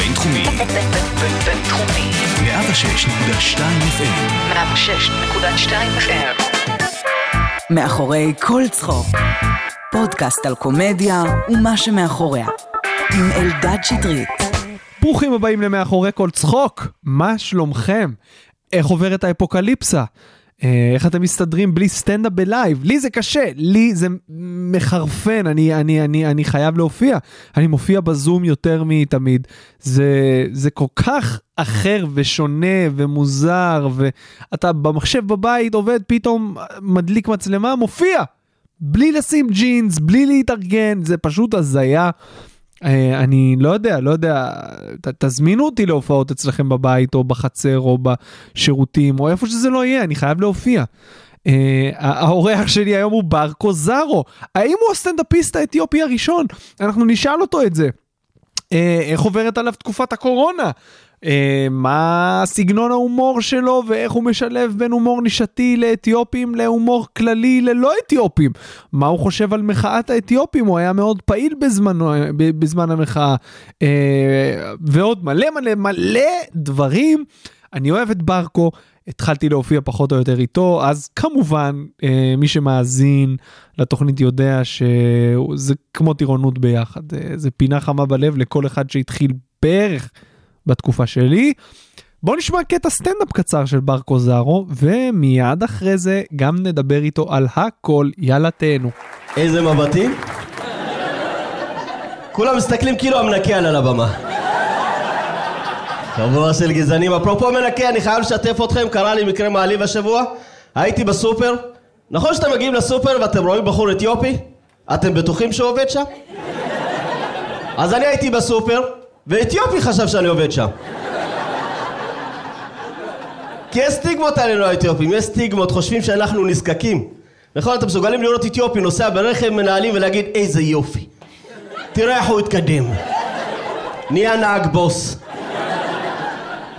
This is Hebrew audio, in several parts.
הבינתחומי. בינתחומי. 106.2 FM. 106.2 FM. מאחורי כל צחוק. פודקאסט על קומדיה ומה שמאחוריה. עם אלדד שטרית. ברוכים הבאים למאחורי כל צחוק, מה שלומכם? איך עוברת האפוקליפסה? אה, איך אתם מסתדרים בלי סטנדאפ בלייב? לי זה קשה, לי זה מחרפן, אני, אני, אני, אני חייב להופיע. אני מופיע בזום יותר מתמיד. זה, זה כל כך אחר ושונה ומוזר, ואתה במחשב בבית עובד, פתאום מדליק מצלמה, מופיע. בלי לשים ג'ינס, בלי להתארגן, זה פשוט הזיה. אה, אני לא יודע, לא יודע, ת, תזמינו אותי להופעות אצלכם בבית או בחצר או בשירותים או איפה שזה לא יהיה, אני חייב להופיע. Uh, האורח שלי היום הוא ברקו זארו, האם הוא הסטנדאפיסט האתיופי הראשון? אנחנו נשאל אותו את זה. Uh, איך עוברת עליו תקופת הקורונה? Uh, מה סגנון ההומור שלו ואיך הוא משלב בין הומור נישתי לאתיופים להומור כללי ללא אתיופים. מה הוא חושב על מחאת האתיופים, הוא היה מאוד פעיל בזמנו, בזמן המחאה. Uh, ועוד מלא מלא מלא דברים. אני אוהב את ברקו, התחלתי להופיע פחות או יותר איתו, אז כמובן, אה, מי שמאזין לתוכנית יודע שזה כמו טירונות ביחד, אה, זה פינה חמה בלב לכל אחד שהתחיל בערך בתקופה שלי. בואו נשמע קטע סטנדאפ קצר של ברקו זארו, ומיד אחרי זה גם נדבר איתו על הכל, יאללה תהנו. איזה מבטים? כולם מסתכלים כאילו המנקה עלה לבמה. חבורה של גזענים. אפרופו מנקה, אני חייב לשתף אתכם, קרה לי מקרה מעליב השבוע. הייתי בסופר. נכון שאתם מגיעים לסופר ואתם רואים בחור אתיופי? אתם בטוחים שהוא עובד שם? אז אני הייתי בסופר, ואתיופי חשב שאני עובד שם. כי יש סטיגמות עלינו האתיופים, יש סטיגמות, חושבים שאנחנו נזקקים. נכון, אתם מסוגלים לראות אתיופי נוסע ברכב מנהלים ולהגיד איזה יופי. תראה איך הוא התקדם. נהיה נהג בוס.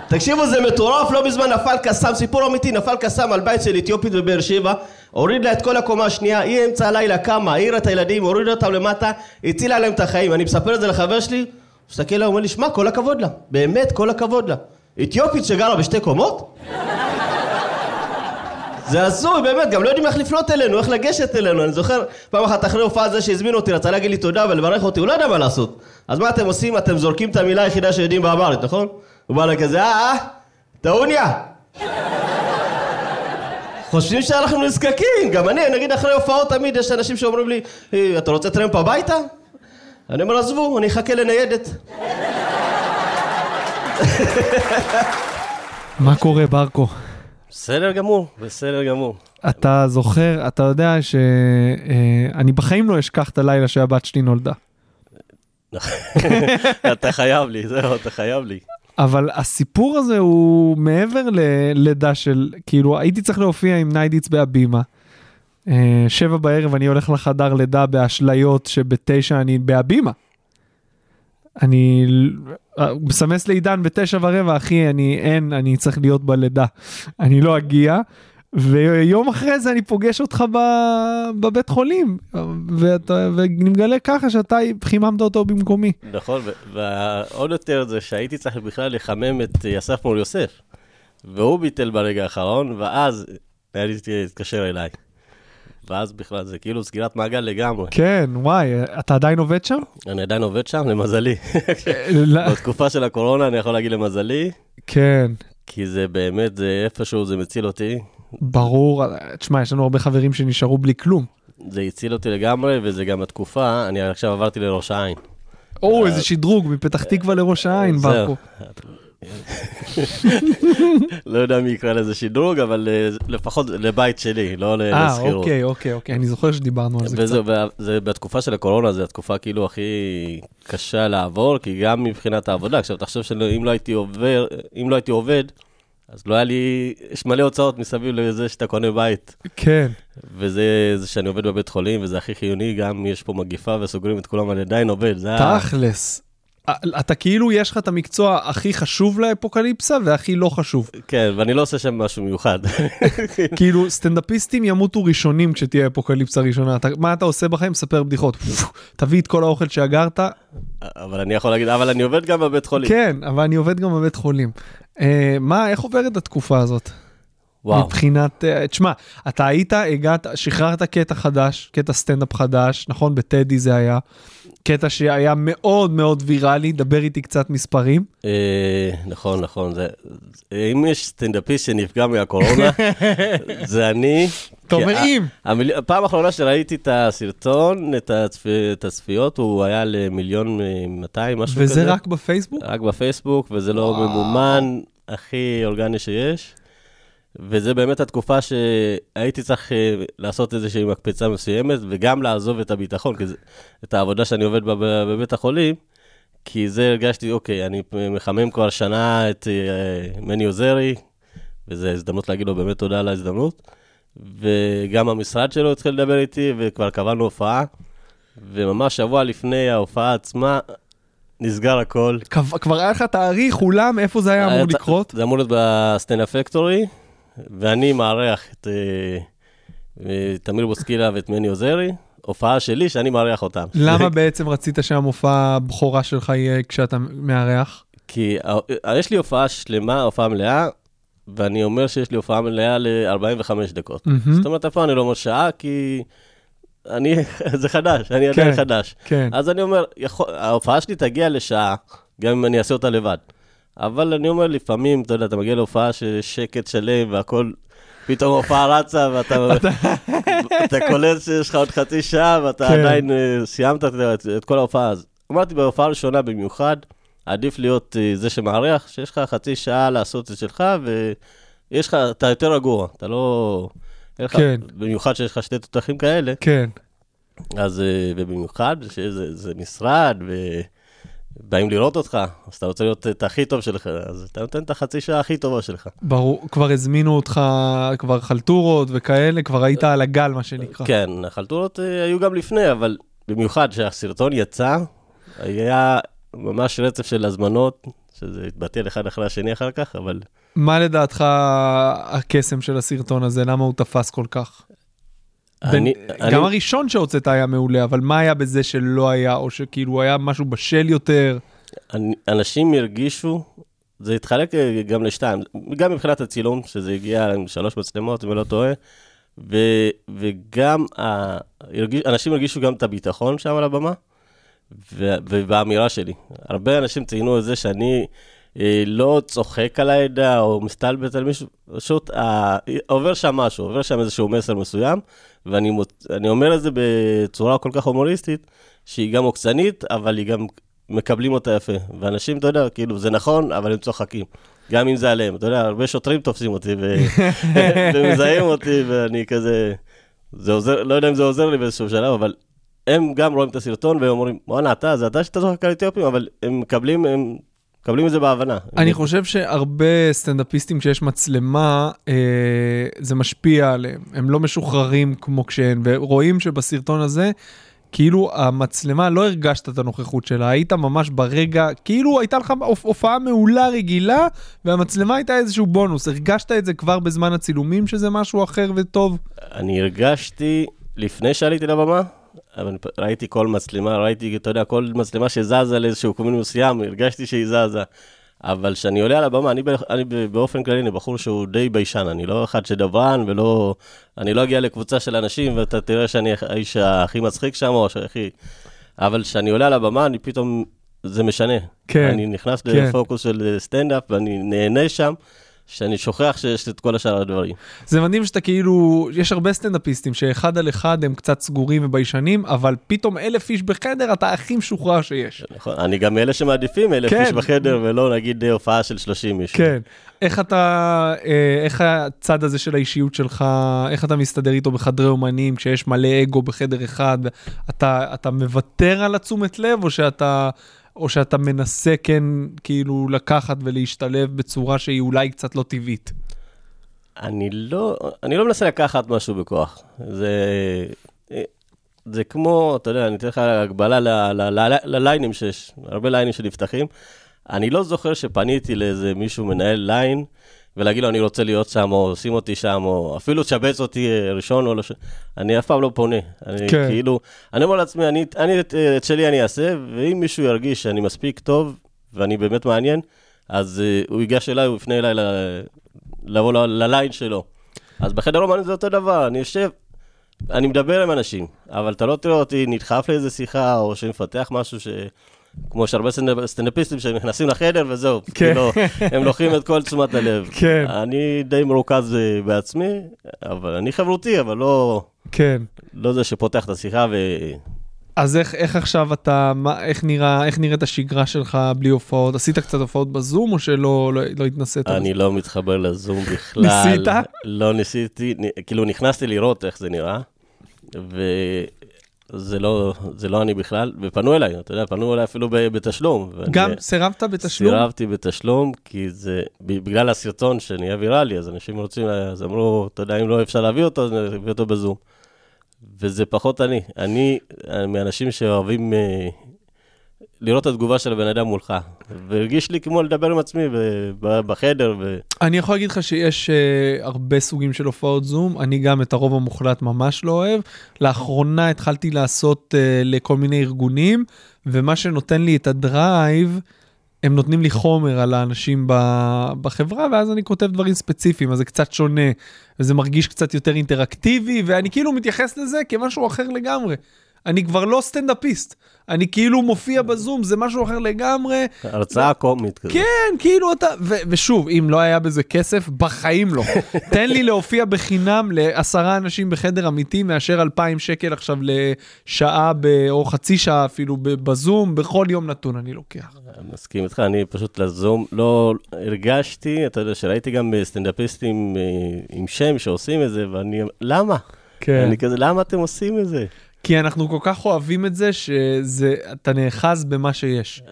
תקשיבו, זה מטורף, לא מזמן נפל קסאם, סיפור אמיתי, נפל קסאם על בית של אתיופית בבאר שבע, הוריד לה את כל הקומה השנייה, היא אמצע הלילה קמה, העירה את הילדים, הורידה אותם למטה, הצילה להם את החיים. אני מספר את זה לחבר שלי, מסתכל עליו, אומר לי, שמע, כל הכבוד לה, באמת, כל הכבוד לה. אתיופית שגרה בשתי קומות? זה הזוי, באמת, גם לא יודעים איך לפנות אלינו, איך לגשת אלינו. אני זוכר, פעם אחת אחרי הופעה זה שהזמין אותי, רצה להגיד לי תודה ולברך אותי, הוא לא יודע מה לעשות. אז מה אתם עושים? אתם זורקים את המילה היחידה שיודעים באמרית, נכון? הוא בא לכזה, אה, אה, טעוניה. חושבים שאנחנו נזקקים, גם אני, נגיד אחרי הופעות תמיד יש אנשים שאומרים לי, "אה, אתה רוצה טרמפ הביתה? אני אומר, עזבו, אני אחכה לניידת. מה קורה ברקו? בסדר גמור, בסדר גמור. אתה זוכר, אתה יודע שאני בחיים לא אשכח את הלילה שהבת שלי נולדה. אתה חייב לי, זהו, אתה חייב לי. אבל הסיפור הזה הוא מעבר ללידה של, כאילו הייתי צריך להופיע עם ניידיץ בהבימה. אה, שבע בערב אני הולך לחדר לידה באשליות שבתשע אני בהבימה. אני אה, מסמס לעידן בתשע ורבע, אחי, אני אין, אני צריך להיות בלידה. אני לא אגיע. ויום אחרי זה אני פוגש אותך ב... בבית חולים, ואתה... ואני מגלה ככה שאתה חיממת אותו במקומי. נכון, ועוד יותר זה שהייתי צריך בכלל לחמם את אסף מול יוסף. והוא ביטל ברגע האחרון, ואז היה לי להתקשר אליי. ואז בכלל זה כאילו סגירת מעגל לגמרי. כן, וואי, אתה עדיין עובד שם? אני עדיין עובד שם, למזלי. לא. בתקופה של הקורונה אני יכול להגיד למזלי, כן, כי זה באמת, זה איפשהו, זה מציל אותי. ברור. תשמע, יש לנו הרבה חברים שנשארו בלי כלום. זה הציל אותי לגמרי, וזה גם התקופה, אני עכשיו עברתי לראש העין. או, איזה שדרוג, מפתח תקווה לראש העין. ברקו. לא יודע מי יקרא לזה שדרוג, אבל אה, לפחות לבית שלי, לא אה, לשכירות. אוקיי, אוקיי, אוקיי, אני זוכר שדיברנו על זה קצת. וזה, וזה בתקופה של הקורונה, זו התקופה כאילו הכי קשה לעבור, כי גם מבחינת העבודה, עכשיו תחשוב שאם לא הייתי עובר, אם לא הייתי עובד, אז לא היה לי, יש מלא הוצאות מסביב לזה שאתה קונה בית. כן, וזה זה שאני עובד בבית חולים, וזה הכי חיוני, גם יש פה מגיפה וסוגרים את כולם, אני עדיין עובד. תכלס. אתה כאילו יש לך את המקצוע הכי חשוב לאפוקליפסה והכי לא חשוב. כן, ואני לא עושה שם משהו מיוחד. כאילו סטנדאפיסטים ימותו ראשונים כשתהיה אפוקליפסה ראשונה. אתה, מה אתה עושה בחיים? ספר בדיחות. תביא את כל האוכל שאגרת. אבל אני יכול להגיד, אבל אני עובד גם בבית חולים. כן, אבל אני עובד גם בבית חולים. אה, מה, איך עוברת התקופה הזאת? וואו. מבחינת, אה, תשמע, אתה היית, הגעת, שחררת קטע חדש, קטע סטנדאפ חדש, נכון? בטדי זה היה. קטע שהיה מאוד מאוד ויראלי, דבר איתי קצת מספרים. אה, נכון, נכון. אם יש סטנדאפיסט שנפגע מהקורונה, זה אני. אתה אומר אם. הפעם האחרונה שראיתי את הסרטון, את, הצפ... את הצפיות, הוא היה למיליון אה, 200, משהו כזה. וזה רק בפייסבוק? רק בפייסבוק, וזה לא. ממומן הכי אורגני שיש. וזה באמת התקופה שהייתי צריך אה, לעשות איזושהי מקפצה מסוימת, וגם לעזוב את הביטחון, זה, את העבודה שאני עובד בה בבית החולים, כי זה הרגשתי, אוקיי, אני מחמם כבר שנה את אה, מני עוזרי, וזו הזדמנות להגיד לו באמת תודה על ההזדמנות. וגם המשרד שלו התחיל לדבר איתי, וכבר קבענו הופעה, וממש שבוע לפני ההופעה עצמה, נסגר הכל. כבר- היה לך תאריך, אולם, איפה זה היה אמור לקרות? זה אמור להיות בסטנדאפ פקטורי, ואני מארח את אה, אה, תמיר בוסקילה ואת מני עוזרי, הופעה שלי שאני מארח אותם. למה בעצם רצית שהמופע הבכורה שלך יהיה כשאתה מארח? כי ה- יש לי הופעה שלמה, הופעה מלאה, ואני אומר שיש לי הופעה מלאה ל-45 דקות. מהמם. זאת אומרת, אף פעם אני לא אומר שעה, כי אני, זה חדש, אני עדיין כן. חדש. כן. אז אני אומר, יכול, ההופעה שלי תגיע לשעה, גם אם אני אעשה אותה לבד. אבל אני אומר, לפעמים, אתה יודע, אתה מגיע להופעה שיש שקט שלם והכל, פתאום ההופעה רצה ואתה אתה קולט שיש לך עוד חצי שעה ואתה כן. עדיין אה, סיימת את, את, את כל ההופעה. אז אמרתי, בהופעה ראשונה במיוחד, עדיף להיות אה, זה שמארח, שיש לך חצי שעה לעשות את שלך, ויש לך, אתה יותר רגוע, אתה לא... אין לך- כן. במיוחד שיש לך שתי תותחים כאלה, כן. אז, אה, ובמיוחד שזה זה משרד, ובאים לראות אותך, אז אתה רוצה להיות את הכי טוב שלך, אז אתה נותן את החצי שעה הכי טובה שלך. ברור, כבר הזמינו אותך, כבר חלטורות וכאלה, כבר היית על הגל, מה שנקרא. כן, החלטורות אה, היו גם לפני, אבל במיוחד כשהסרטון יצא, היה ממש רצף של הזמנות, שזה התבטל אחד אחרי השני אחר כך, אבל מה לדעתך הקסם של הסרטון הזה? למה הוא תפס כל כך? אני... בין- אני- גם הראשון שהוצאת היה מעולה, אבל מה היה בזה שלא היה, או שכאילו היה משהו בשל יותר? אני- אנשים הרגישו, זה התחלק אה, גם לשתיים, גם מבחינת הצילום, שזה הגיע עם שלוש מצלמות, אם אני לא טועה, ו, וגם ה, הרגיש, אנשים הרגישו גם את הביטחון שם על הבמה, ו, ובאמירה שלי. הרבה אנשים ציינו את זה שאני לא צוחק על העדה או מסתלבט על מישהו, פשוט אה, עובר שם משהו, עובר שם איזשהו מסר מסוים, ואני מוצ... אומר את זה בצורה כל כך הומוריסטית, שהיא גם עוקצנית, אבל היא גם מקבלים אותה יפה. ואנשים, אתה יודע, כאילו, זה נכון, אבל הם צוחקים. גם אם זה עליהם. אתה יודע, הרבה שוטרים תופסים אותי ו... ומזהים אותי, ואני כזה... זה עוזר, לא יודע אם זה עוזר לי באיזשהו שלב, אבל הם גם רואים את הסרטון והם אומרים, וואנה, אתה, זה אתה שאתה צוחק על אתיופים, אבל הם מקבלים, הם מקבלים את זה בהבנה. אני חושב שהרבה סטנדאפיסטים שיש מצלמה, אה, זה משפיע עליהם. הם לא משוחררים כמו כשהם, ורואים שבסרטון הזה, כאילו המצלמה, לא הרגשת את הנוכחות שלה, היית ממש ברגע, כאילו הייתה לך הופ- הופעה מעולה רגילה, והמצלמה הייתה איזשהו בונוס. הרגשת את זה כבר בזמן הצילומים, שזה משהו אחר וטוב? אני הרגשתי לפני שעליתי לבמה, אבל ראיתי כל מצלמה, ראיתי, אתה יודע, כל מצלמה שזזה לאיזשהו קומין מסוים, הרגשתי שהיא זזה. אבל כשאני עולה על הבמה, אני, אני באופן כללי אני בחור שהוא די ביישן, אני לא אחד שדברן ולא... אני לא אגיע לקבוצה של אנשים ואתה תראה שאני האיש הכי מצחיק שם או הכי... אבל כשאני עולה על הבמה, אני פתאום... זה משנה. כן, אני נכנס כן. לפוקוס של סטנדאפ ואני נהנה שם, שאני שוכח שיש את כל השאר הדברים. זה מדהים שאתה כאילו, יש הרבה סטנדאפיסטים שאחד על אחד הם קצת סגורים וביישנים, אבל פתאום אלף איש בחדר אתה הכי משוחרר שיש. נכון, אני גם מאלה שמעדיפים אלף כן. איש בחדר, ולא נגיד אה, הופעה של 30 איש. כן. איך אתה, אה, איך הצד הזה של האישיות שלך, איך אתה מסתדר איתו בחדרי אומנים, כשיש מלא אגו בחדר אחד, אתה, אתה מוותר על התשומת לב, או שאתה, או שאתה מנסה כן כאילו לקחת ולהשתלב בצורה שהיא אולי קצת לא טבעית? אני לא, אני לא מנסה לקחת משהו בכוח. זה, זה כמו, אתה יודע, אני אתן לך הגבלה לליינים שיש, הרבה ליינים שנפתחים. אני לא זוכר שפניתי לאיזה מישהו מנהל ליין, ולהגיד לו, אני רוצה להיות שם, או שים אותי שם, או אפילו תשבץ אותי אה, ראשון או לא ש... אני אף פעם לא פונה. אני כן. כן. כאילו, אני אומר לעצמי, אני, אני את, את שלי אני אעשה, ואם מישהו ירגיש שאני מספיק טוב, ואני באמת מעניין, אז uh, הוא ייגש אליי, הוא יפנה אליי ל- לבוא ל- לליין שלו. אז בחדר אומנים זה אותו דבר, אני יושב, אני מדבר עם אנשים, אבל אתה לא תראה אותי נדחף לאיזה שיחה, או שמפתח משהו ש... כמו שהרבה סטנדאפ- סטנדאפיסטים שנכנסים לחדר וזהו, כן. כאילו, הם לוקחים את כל תשומת הלב. כן. אני די מרוכז אה, בעצמי, אבל אני חברותי, אבל לא, כן. לא זה שפותח את השיחה ו... אז איך, איך עכשיו אתה, מה, איך, נראה, איך נראית השגרה שלך בלי הופעות? עשית קצת הופעות בזום או שלא לא, לא התנסית? אני? לא מתחבר לזום בכלל. ניסית? לא ניסיתי, נ- כאילו נכנסתי לראות איך זה נראה, וזה לא, זה לא אני בכלל, ופנו אליי, אתה יודע, פנו אליי אפילו ב- בתשלום. גם סירבת בתשלום? סירבתי בתשלום, כי זה, בגלל הסרטון שנהיה ויראלי, אז אנשים רוצים, אז אמרו, אתה יודע, אם לא אפשר להביא אותו, אז נביא אותו בזום. וזה פחות אני. אני אה, מאנשים שאוהבים אה, לראות את התגובה של הבן אדם מולך. והרגיש לי כמו לדבר עם עצמי בחדר, ו... אני יכול להגיד לך שיש uh, הרבה סוגים של הופעות זום, אני גם את הרוב המוחלט ממש לא אוהב. לאחרונה התחלתי לעשות uh, לכל מיני ארגונים, ומה שנותן לי את הדרייב, הם נותנים לי חומר על האנשים בחברה, ואז אני כותב דברים ספציפיים, אז זה קצת שונה, וזה מרגיש קצת יותר אינטראקטיבי, ואני כאילו מתייחס לזה כמשהו אחר לגמרי. אני כבר לא סטנדאפיסט, אני כאילו מופיע בזום, זה משהו אחר לגמרי. הרצאה קומית כזאת. כן, כאילו אתה, ו- ושוב, אם לא היה בזה כסף, בחיים לא. תן לי להופיע בחינם לעשרה אנשים בחדר אמיתי, מאשר אלפיים שקל עכשיו לשעה, ב- או חצי שעה אפילו בזום, בכל יום נתון אני לוקח. מסכים איתך, אני פשוט לזום, לא הרגשתי, אתה יודע, שראיתי גם סטנדאפיסטים אה, עם שם שעושים את זה, ואני, למה? כן. אני כזה, למה אתם עושים את זה? כי אנחנו כל כך אוהבים את זה, שזה, אתה נאחז במה שיש.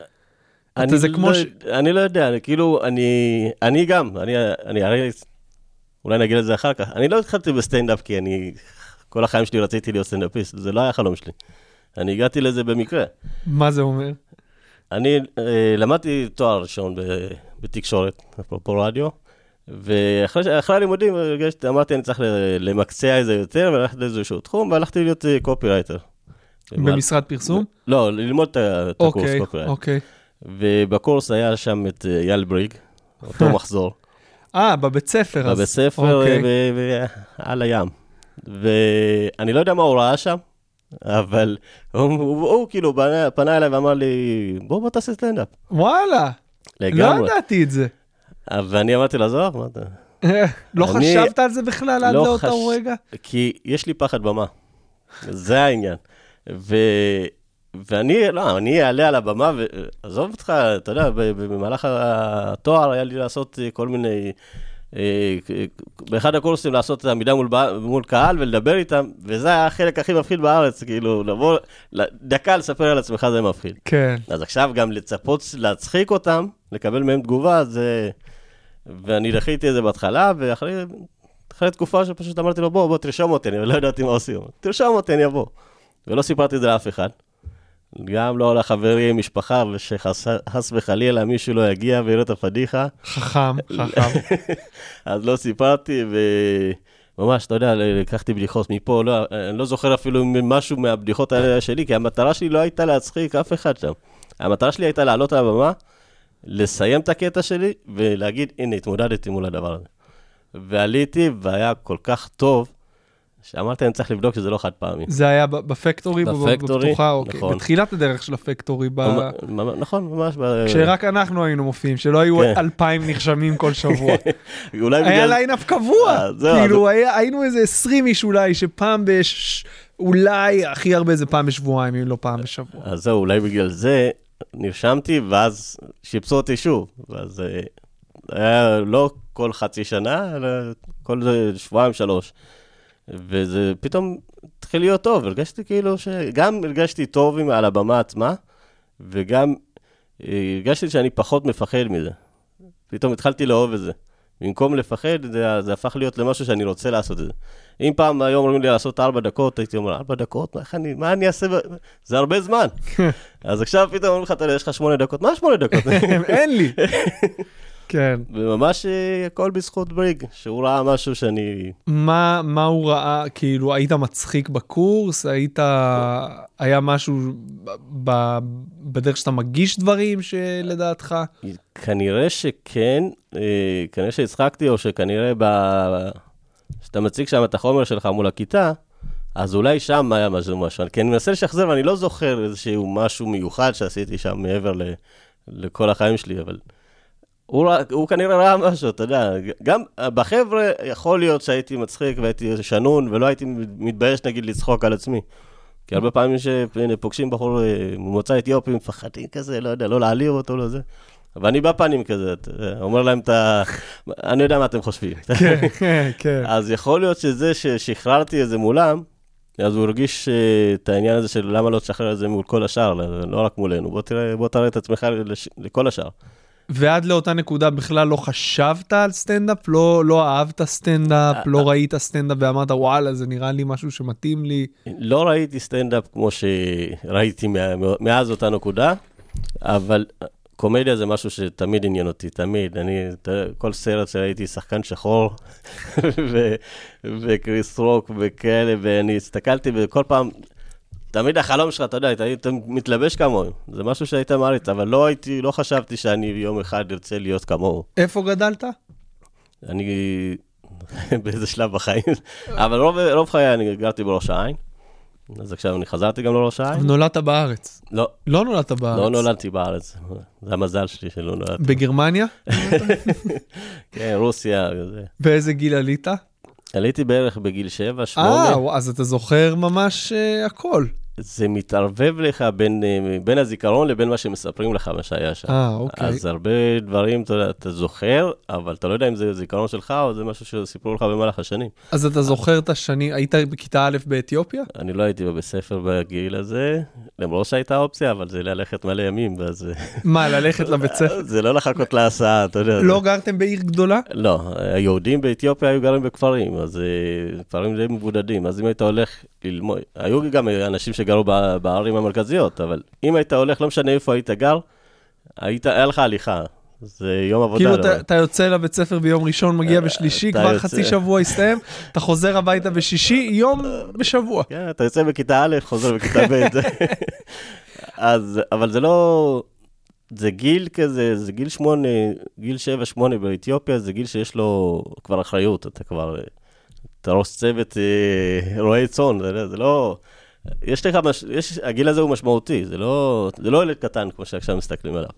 אני זה לא, כמו ש- אני לא יודע, אני, כאילו, אני, אני גם, אני, אני הרי, אולי נגיד את זה אחר כך, אני לא התחלתי בסטנדאפ כי אני, כל החיים שלי רציתי להיות סטנדאפיסט, זה לא היה חלום שלי. אני הגעתי לזה במקרה. מה זה אומר? אני אה, למדתי תואר ראשון ב, בתקשורת, אפרופו רדיו, ואחרי הלימודים הרגשתי, אמרתי, אני צריך למקצע את זה יותר, וללכת לאיזשהו תחום, והלכתי להיות אה, קופירייטר. במשרד פרסום? לא, ללמוד את הקורס קופירייטר. אוקיי. ובקורס היה שם את אה, אייל בריג, אותו מחזור, אה, בבית ספר אז. בבית ספר אוקיי. ועל הים. ואני לא יודע מה הוא ראה שם, אבל הוא, הוא, הוא כאילו פנה, פנה אליי ואמר לי, בוא בוא תעשה סטנדאפ. וואלה, לא לגמרי. ידעתי את זה. ואני אמרתי לו, עזוב, מה אתה... לא חשבת על זה בכלל עד לא לאותו רגע? כי יש לי פחד במה. זה העניין. ו... ואני, לא, אני אעלה על הבמה, ועזוב אותך, אתה יודע, במהלך התואר היה לי לעשות אה, כל מיני... אה, באחד הקורסים לעשות עמידה מול, בע- מול קהל ולדבר איתם, וזה היה החלק הכי מפחיד בארץ, כאילו, לבוא, דקה לספר על עצמך זה מפחיד. כן. אז עכשיו גם לצפות, להצחיק אותם, לקבל מהם תגובה, זה... ואני דחיתי את זה בהתחלה, ואחרי אחרי תקופה שפשוט אמרתי לו, בוא, בוא, תרשום אותי, אני לא ידעתי מה עושים. תרשום אותי, אני אבוא. ולא סיפרתי את זה לאף אחד. גם לא לחברים, משפחה, ושחס חס וחלילה מישהו לא יגיע ויראה את הפדיחה. חכם, חכם. אז לא סיפרתי, וממש, אתה יודע, לקחתי בדיחות מפה, לא, אני לא זוכר אפילו משהו מהבדיחות האלה שלי, כי המטרה שלי לא הייתה להצחיק אף אחד שם. המטרה שלי הייתה לעלות על הבמה, לסיים את הקטע שלי, ולהגיד, הנה, התמודדתי מול הדבר הזה. ועליתי, והיה כל כך טוב, שאמרתי, אני צריך לבדוק שזה לא חד פעמי. זה היה בפקטורי, בפקטורי, בפתוחה, אוקיי. נכון. בתחילת הדרך של הפקטורי, ב- נכון, ממש. ב- כשרק אנחנו היינו מופיעים, שלא היו כן. אלפיים נרשמים כל שבוע. אולי היה בגלל... ליינאפ קבוע, אה, כאילו היה- היינו איזה 20 איש אולי, שפעם בש... אולי הכי הרבה זה פעם בשבועיים, אם לא פעם בשבוע. אז זהו, אולי בגלל זה נרשמתי, ואז שיפצו אותי שוב. ואז אה, היה לא כל חצי שנה, אלא כל שבועיים, שלוש. וזה פתאום התחיל להיות טוב, הרגשתי כאילו ש... גם הרגשתי טוב עם, על הבמה עצמה, וגם אה, הרגשתי שאני פחות מפחד מזה. פתאום התחלתי לאהוב את זה. במקום לפחד, זה, זה הפך להיות למשהו שאני רוצה לעשות את זה. אם פעם היום אומרים לי לעשות ארבע דקות, הייתי אומר, ארבע דקות? מה, אני, מה אני אעשה? זה הרבה זמן. אז עכשיו פתאום אומרים לך, יש לך שמונה דקות, מה שמונה דקות? אין לי. כן. וממש אה, הכל בזכות בריג, שהוא ראה משהו שאני... מה, מה הוא ראה, כאילו, היית מצחיק בקורס? היית, היה משהו ב, בדרך שאתה מגיש דברים שלדעתך? כנראה שכן, אה, כנראה שהצחקתי, או שכנראה ב... כשאתה מציג שם את החומר שלך מול הכיתה, אז אולי שם היה משהו, משהו. כי אני מנסה לשחזר, ואני לא זוכר איזשהו משהו מיוחד שעשיתי שם מעבר ל... לכל החיים שלי, אבל הוא, הוא כנראה ראה משהו, אתה יודע. גם בחבר'ה, יכול להיות שהייתי מצחיק והייתי שנון, ולא הייתי מתבייש, נגיד, לצחוק על עצמי. כי הרבה פעמים שפוגשים בחור אה, ממוצא אתיופי, מפחדים כזה, לא יודע, לא להעליב אותו, לא זה. ואני בפנים כזה, אתה אומר להם את ה... אני יודע מה אתם חושבים. כן, כן. אז יכול להיות שזה ששחררתי את זה מולם, אז הוא הרגיש אה, את העניין הזה של למה לא תשחרר את זה מול כל השאר, לא לא רק מולנו. בוא תראה, בוא תראה את עצמך לש- לכל השאר. ועד לאותה נקודה בכלל לא חשבת על סטנדאפ? לא, לא אהבת סטנדאפ? לא ראית סטנדאפ ואמרת, וואלה, זה נראה לי משהו שמתאים לי? לא ראיתי סטנדאפ כמו שראיתי מאז אותה נקודה, אבל קומדיה זה משהו שתמיד עניין אותי, תמיד. אני, כל סרט שראיתי, שחקן שחור, ו- וקריס רוק וכאלה, ואני הסתכלתי וכל פעם, תמיד החלום שלך, אתה יודע, היית מתלבש כמוהו, זה משהו שהיית מעריץ, אבל לא הייתי, לא חשבתי שאני יום אחד ארצה להיות כמוהו. איפה גדלת? אני באיזה שלב בחיים, אבל רוב, רוב חיי אני גרתי בראש העין, אז עכשיו אני חזרתי גם לראש העין. נולדת בארץ. לא, לא נולדת בארץ. לא נולדתי בארץ, זה המזל שלי שלא נולדתי. בגרמניה? כן, רוסיה, וזה. באיזה גיל עלית? עליתי בערך בגיל 7, 8. אה, אז אתה זוכר ממש אה, הכל. זה מתערבב לך בין, אה, בין הזיכרון לבין מה שמספרים לך, מה שהיה שם. אה, אוקיי. אז הרבה דברים, אתה יודע, אתה זוכר, אבל אתה לא יודע אם זה זיכרון שלך או זה משהו שסיפרו לך במהלך השנים. אז אתה זוכר את השנים, היית בכיתה א' באתיופיה? אני לא הייתי בבית ספר בגיל הזה, למרות שהייתה אופציה, אבל זה ללכת מלא ימים, ואז... מה, ללכת לבית ספר? זה לא לחכות להסעה, אתה יודע. לא גרתם בעיר גדולה? לא, היהודים באתיופיה היו גרים בכפרים, אז אה, כפרים די מבודדים, אז אם היית הולך ללמוד, היו גם אנשים שגרו בערים המרכזיות, אבל אם היית הולך, לא משנה איפה היית גר, היית, היה לך הליכה, זה יום עבודה. כאילו לא? אתה- אתה יוצא לבית ספר ביום ראשון, מגיע בשלישי, אתה כבר יוצא- חצי שבוע הסתיים, אתה חוזר הביתה בשישי, יום בשבוע. כן, אתה יוצא בכיתה א', חוזר בכיתה ב'. אז, אבל זה לא... זה גיל כזה, זה גיל שמונה, גיל שבע, שמונה באתיופיה, זה גיל שיש לו כבר אחריות, אתה כבר... אתה ראש צוות אה, רועי צאן, זה, לא- זה לא... יש לך, מש, יש, הגיל הזה הוא משמעותי, זה לא, זה לא ילד קטן כמו שעכשיו מסתכלים עליו.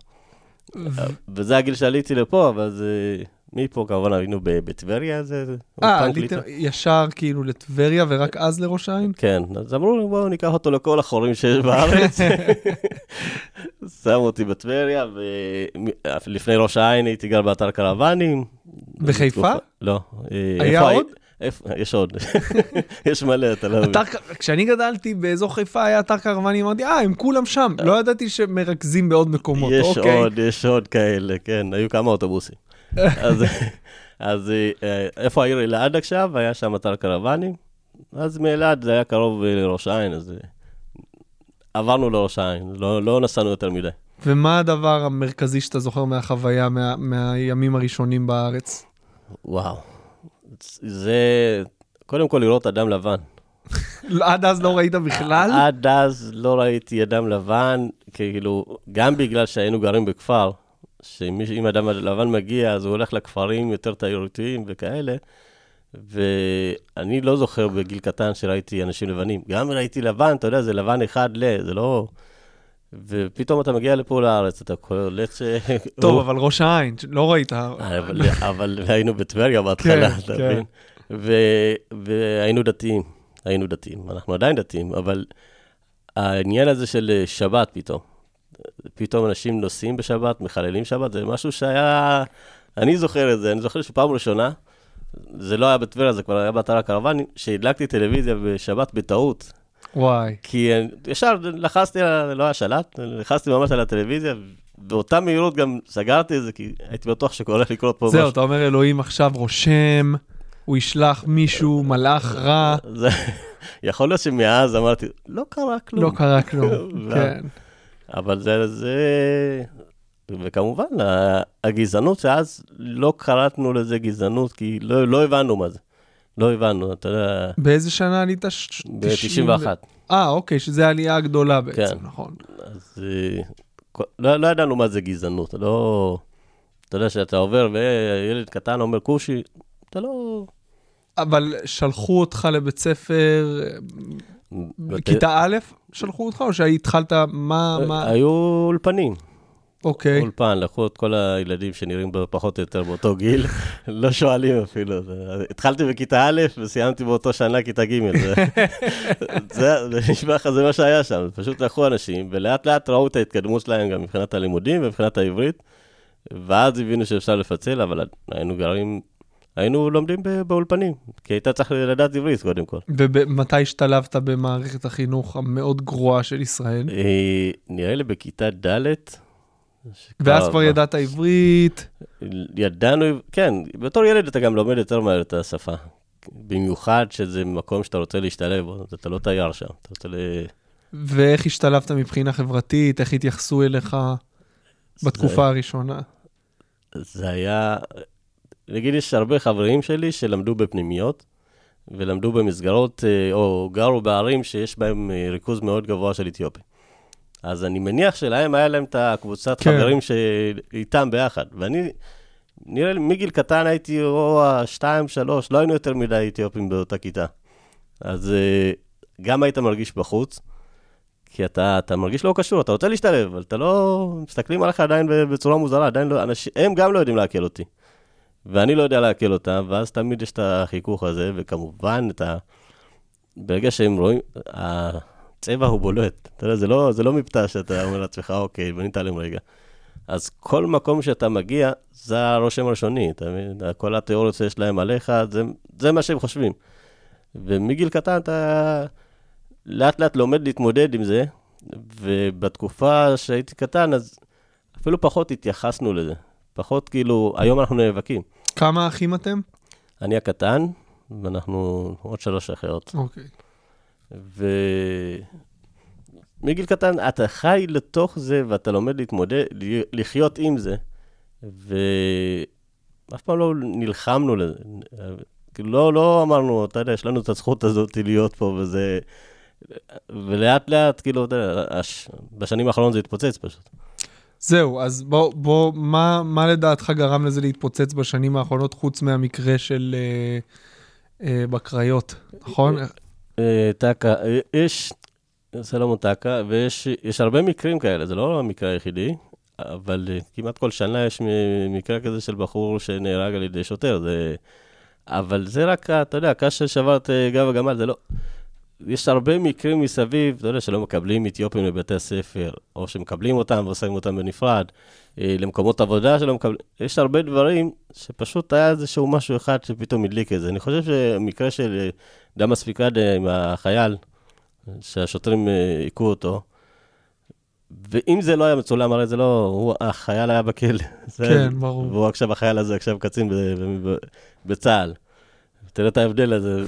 וזה הגיל שעליתי לפה, אבל זה... מפה כמובן היינו בטבריה, זה... אה, עליתם. ישר כאילו לטבריה ורק אז לראש העין? כן, אז אמרו לי, בואו ניקח אותו לכל החורים שיש בארץ. שמו אותי בטבריה, ולפני ראש העין הייתי גר באתר קרוונים. בחיפה? לא. אה, היה עוד? איפה- יש עוד. יש מלא, אתה לא מבין. כשאני גדלתי באזור חיפה היה אתר קרוונים, אמרתי, אה, הם כולם שם. לא ידעתי שמרכזים בעוד מקומות, יש אוקיי. עוד, יש עוד כאלה, כן, היו כמה אוטובוסים. אז- אז אה, איפה העיר אלעד עכשיו? היה שם אתר קרוונים. אז מאלעד זה היה קרוב לראש העין, אז אה, עברנו לראש העין, לא לא נסענו יותר מדי. ומה הדבר המרכזי שאתה זוכר מהחוויה, מה- מהימים הראשונים בארץ? וואו. זה, קודם כל לראות אדם לבן. עד אז לא ראית בכלל? עד אז לא ראיתי אדם לבן, כאילו, גם בגלל שהיינו גרים בכפר, שאם אדם לבן מגיע, אז הוא הולך לכפרים יותר תיירותיים וכאלה, ואני לא זוכר בגיל קטן שראיתי אנשים לבנים. גם ראיתי לבן, אתה יודע, זה לבן אחד ל... זה לא... ופתאום אתה מגיע לפה לארץ, אתה קולט ש... טוב, אבל ראש העין, לא ראית. אבל, היינו בטבריה בהתחלה, כן, אתה כן. מבין? והיינו דתיים, היינו דתיים, אנחנו עדיין דתיים, אבל העניין הזה של אה, שבת פתאום, פתאום אנשים נוסעים בשבת, מחללים שבת, זה משהו שהיה, אני זוכר את זה, אני זוכר שפעם ראשונה, זה לא היה בטבריה, זה כבר היה באתר הקרוונים, שהדלקתי טלוויזיה בשבת בטעות, וואי. כי ישר לחצתי, לא היה שלט, לחצתי ממש על הטלוויזיה, באותה מהירות גם סגרתי את זה, כי הייתי בטוח שהולך לקרות פה זהו, אתה אומר, אלוהים עכשיו רושם, הוא ישלח מישהו, מלאך רע, זה, יכול להיות שמאז אמרתי, לא קרה כלום. לא קרה כלום. כן. אבל זה, זה... וכמובן, הגזענות שאז לא קראתנו לזה גזענות, כי לא, לא הבנו מה זה. לא הבנו, אתה יודע, באיזה שנה עלית? ש- ב-91. אה, אוקיי, שזו העלייה הגדולה בעצם, כן. נכון. אז אה, לא, לא ידענו מה זה גזענות, לא... אתה יודע, שאתה עובר וילד קטן אומר כושי, אתה לא... אבל שלחו אותך לבית ספר, בכיתה א' שלחו אותך, או שהתחלת, מה, מה, היו אולפנים. אוקיי. אולפן, לקחו את כל הילדים שנראים פחות או יותר באותו גיל, לא שואלים אפילו. זה- התחלתי בכיתה א' וסיימתי באותו שנה כיתה ג'. זה- נשמע לך, זה מה שהיה שם. פשוט לקחו אנשים, ולאט לאט ראו את ההתקדמות שלהם גם מבחינת הלימודים ומבחינת העברית, ואז הבינו שאפשר לפצל, אבל היינו גרים, היינו לומדים באולפנים, כי היית צריך לדעת עברית קודם כל. ומתי השתלבת במערכת החינוך המאוד גרועה של ישראל? אה, נראה לי בכיתה ד', ואז כבר ידעת עברית, ידענו, כן, בתור ילד אתה גם לומד יותר מהר את השפה. במיוחד שזה מקום שאתה רוצה להשתלב בו, אתה לא תייר שם, אתה רוצה ל... ואיך השתלבת מבחינה חברתית, איך התייחסו אליך בתקופה הראשונה? זה היה... נגיד, יש הרבה חברים שלי שלמדו בפנימיות, ולמדו במסגרות, אה, או גרו בערים שיש בהם אה, ריכוז מאוד גבוה של אתיופים. אז אני מניח שלהם היה להם את הקבוצת כן. חברים שאיתם ביחד. ואני, נראה לי, מגיל קטן הייתי או השתיים, שלוש, לא היינו יותר מדי אתיופים באותה כיתה. אז אה, גם היית מרגיש בחוץ, כי אתה, אתה מרגיש לא קשור, אתה רוצה להשתלב, אבל אתה לא... מסתכלים עליך עדיין בצורה מוזרה, עדיין לא... אנשים, הם גם לא יודעים לעכל אותי. ואני לא יודע לעכל אותם, ואז תמיד יש את החיכוך הזה, וכמובן, את ה... ברגע שהם רואים, הצבע הוא בולט. אתה יודע, זה לא, זה לא מבטא שאתה אומר לעצמך, אוקיי, בוא נתעלם רגע. אז כל מקום שאתה מגיע, זה הרושם הראשוני, אתה מבין? כל התיאוריות שיש להם עליך, זה, זה מה שהם חושבים. ומגיל קטן אתה לאט לאט לומד להתמודד עם זה, ובתקופה שהייתי קטן, אז אפילו פחות התייחסנו לזה. פחות כאילו, היום אנחנו נאבקים. כמה אחים אתם? אני הקטן, ואנחנו עוד שלוש אחיות. אוקיי. ומגיל קטן אתה חי לתוך זה, ואתה לומד להתמודד, לחיות עם זה, ואף פעם לא נלחמנו לזה. כאילו, לא, לא אמרנו, אתה יודע, יש לנו את הזכות הזאת להיות פה, וזה... ולאט לאט, כאילו, אתה יודע, הש... בשנים האחרונות זה התפוצץ פשוט. זהו, אז בוא, בוא, מה, מה לדעתך גרם לזה להתפוצץ בשנים האחרונות, חוץ מהמקרה של אה, אה, בקריות, נכון? אה, טקה, אה, יש, סלומון טקה, ויש יש הרבה מקרים כאלה, זה לא המקרה היחידי, אבל אה, כמעט כל שנה יש מקרה כזה של בחור שנהרג על ידי שוטר, זה... אבל זה רק, אתה יודע, הקש ששבר את גב הגמל, זה לא... יש הרבה מקרים מסביב, אתה יודע, שלא מקבלים אתיופים לבתי הספר, או שמקבלים אותם ועושים אותם בנפרד, למקומות עבודה שלא מקבלים, יש הרבה דברים שפשוט היה איזשהו משהו אחד שפתאום הדליק את זה. אני חושב שהמקרה של אה, דמאס פיקדה עם החייל, שהשוטרים אה, הכו אותו, ואם זה לא היה מצולם, הרי זה לא, הוא, החייל היה בכלא. כן, ברור. והוא עכשיו, החייל הזה עכשיו קצין בצה"ל. תראה את ההבדל הזה,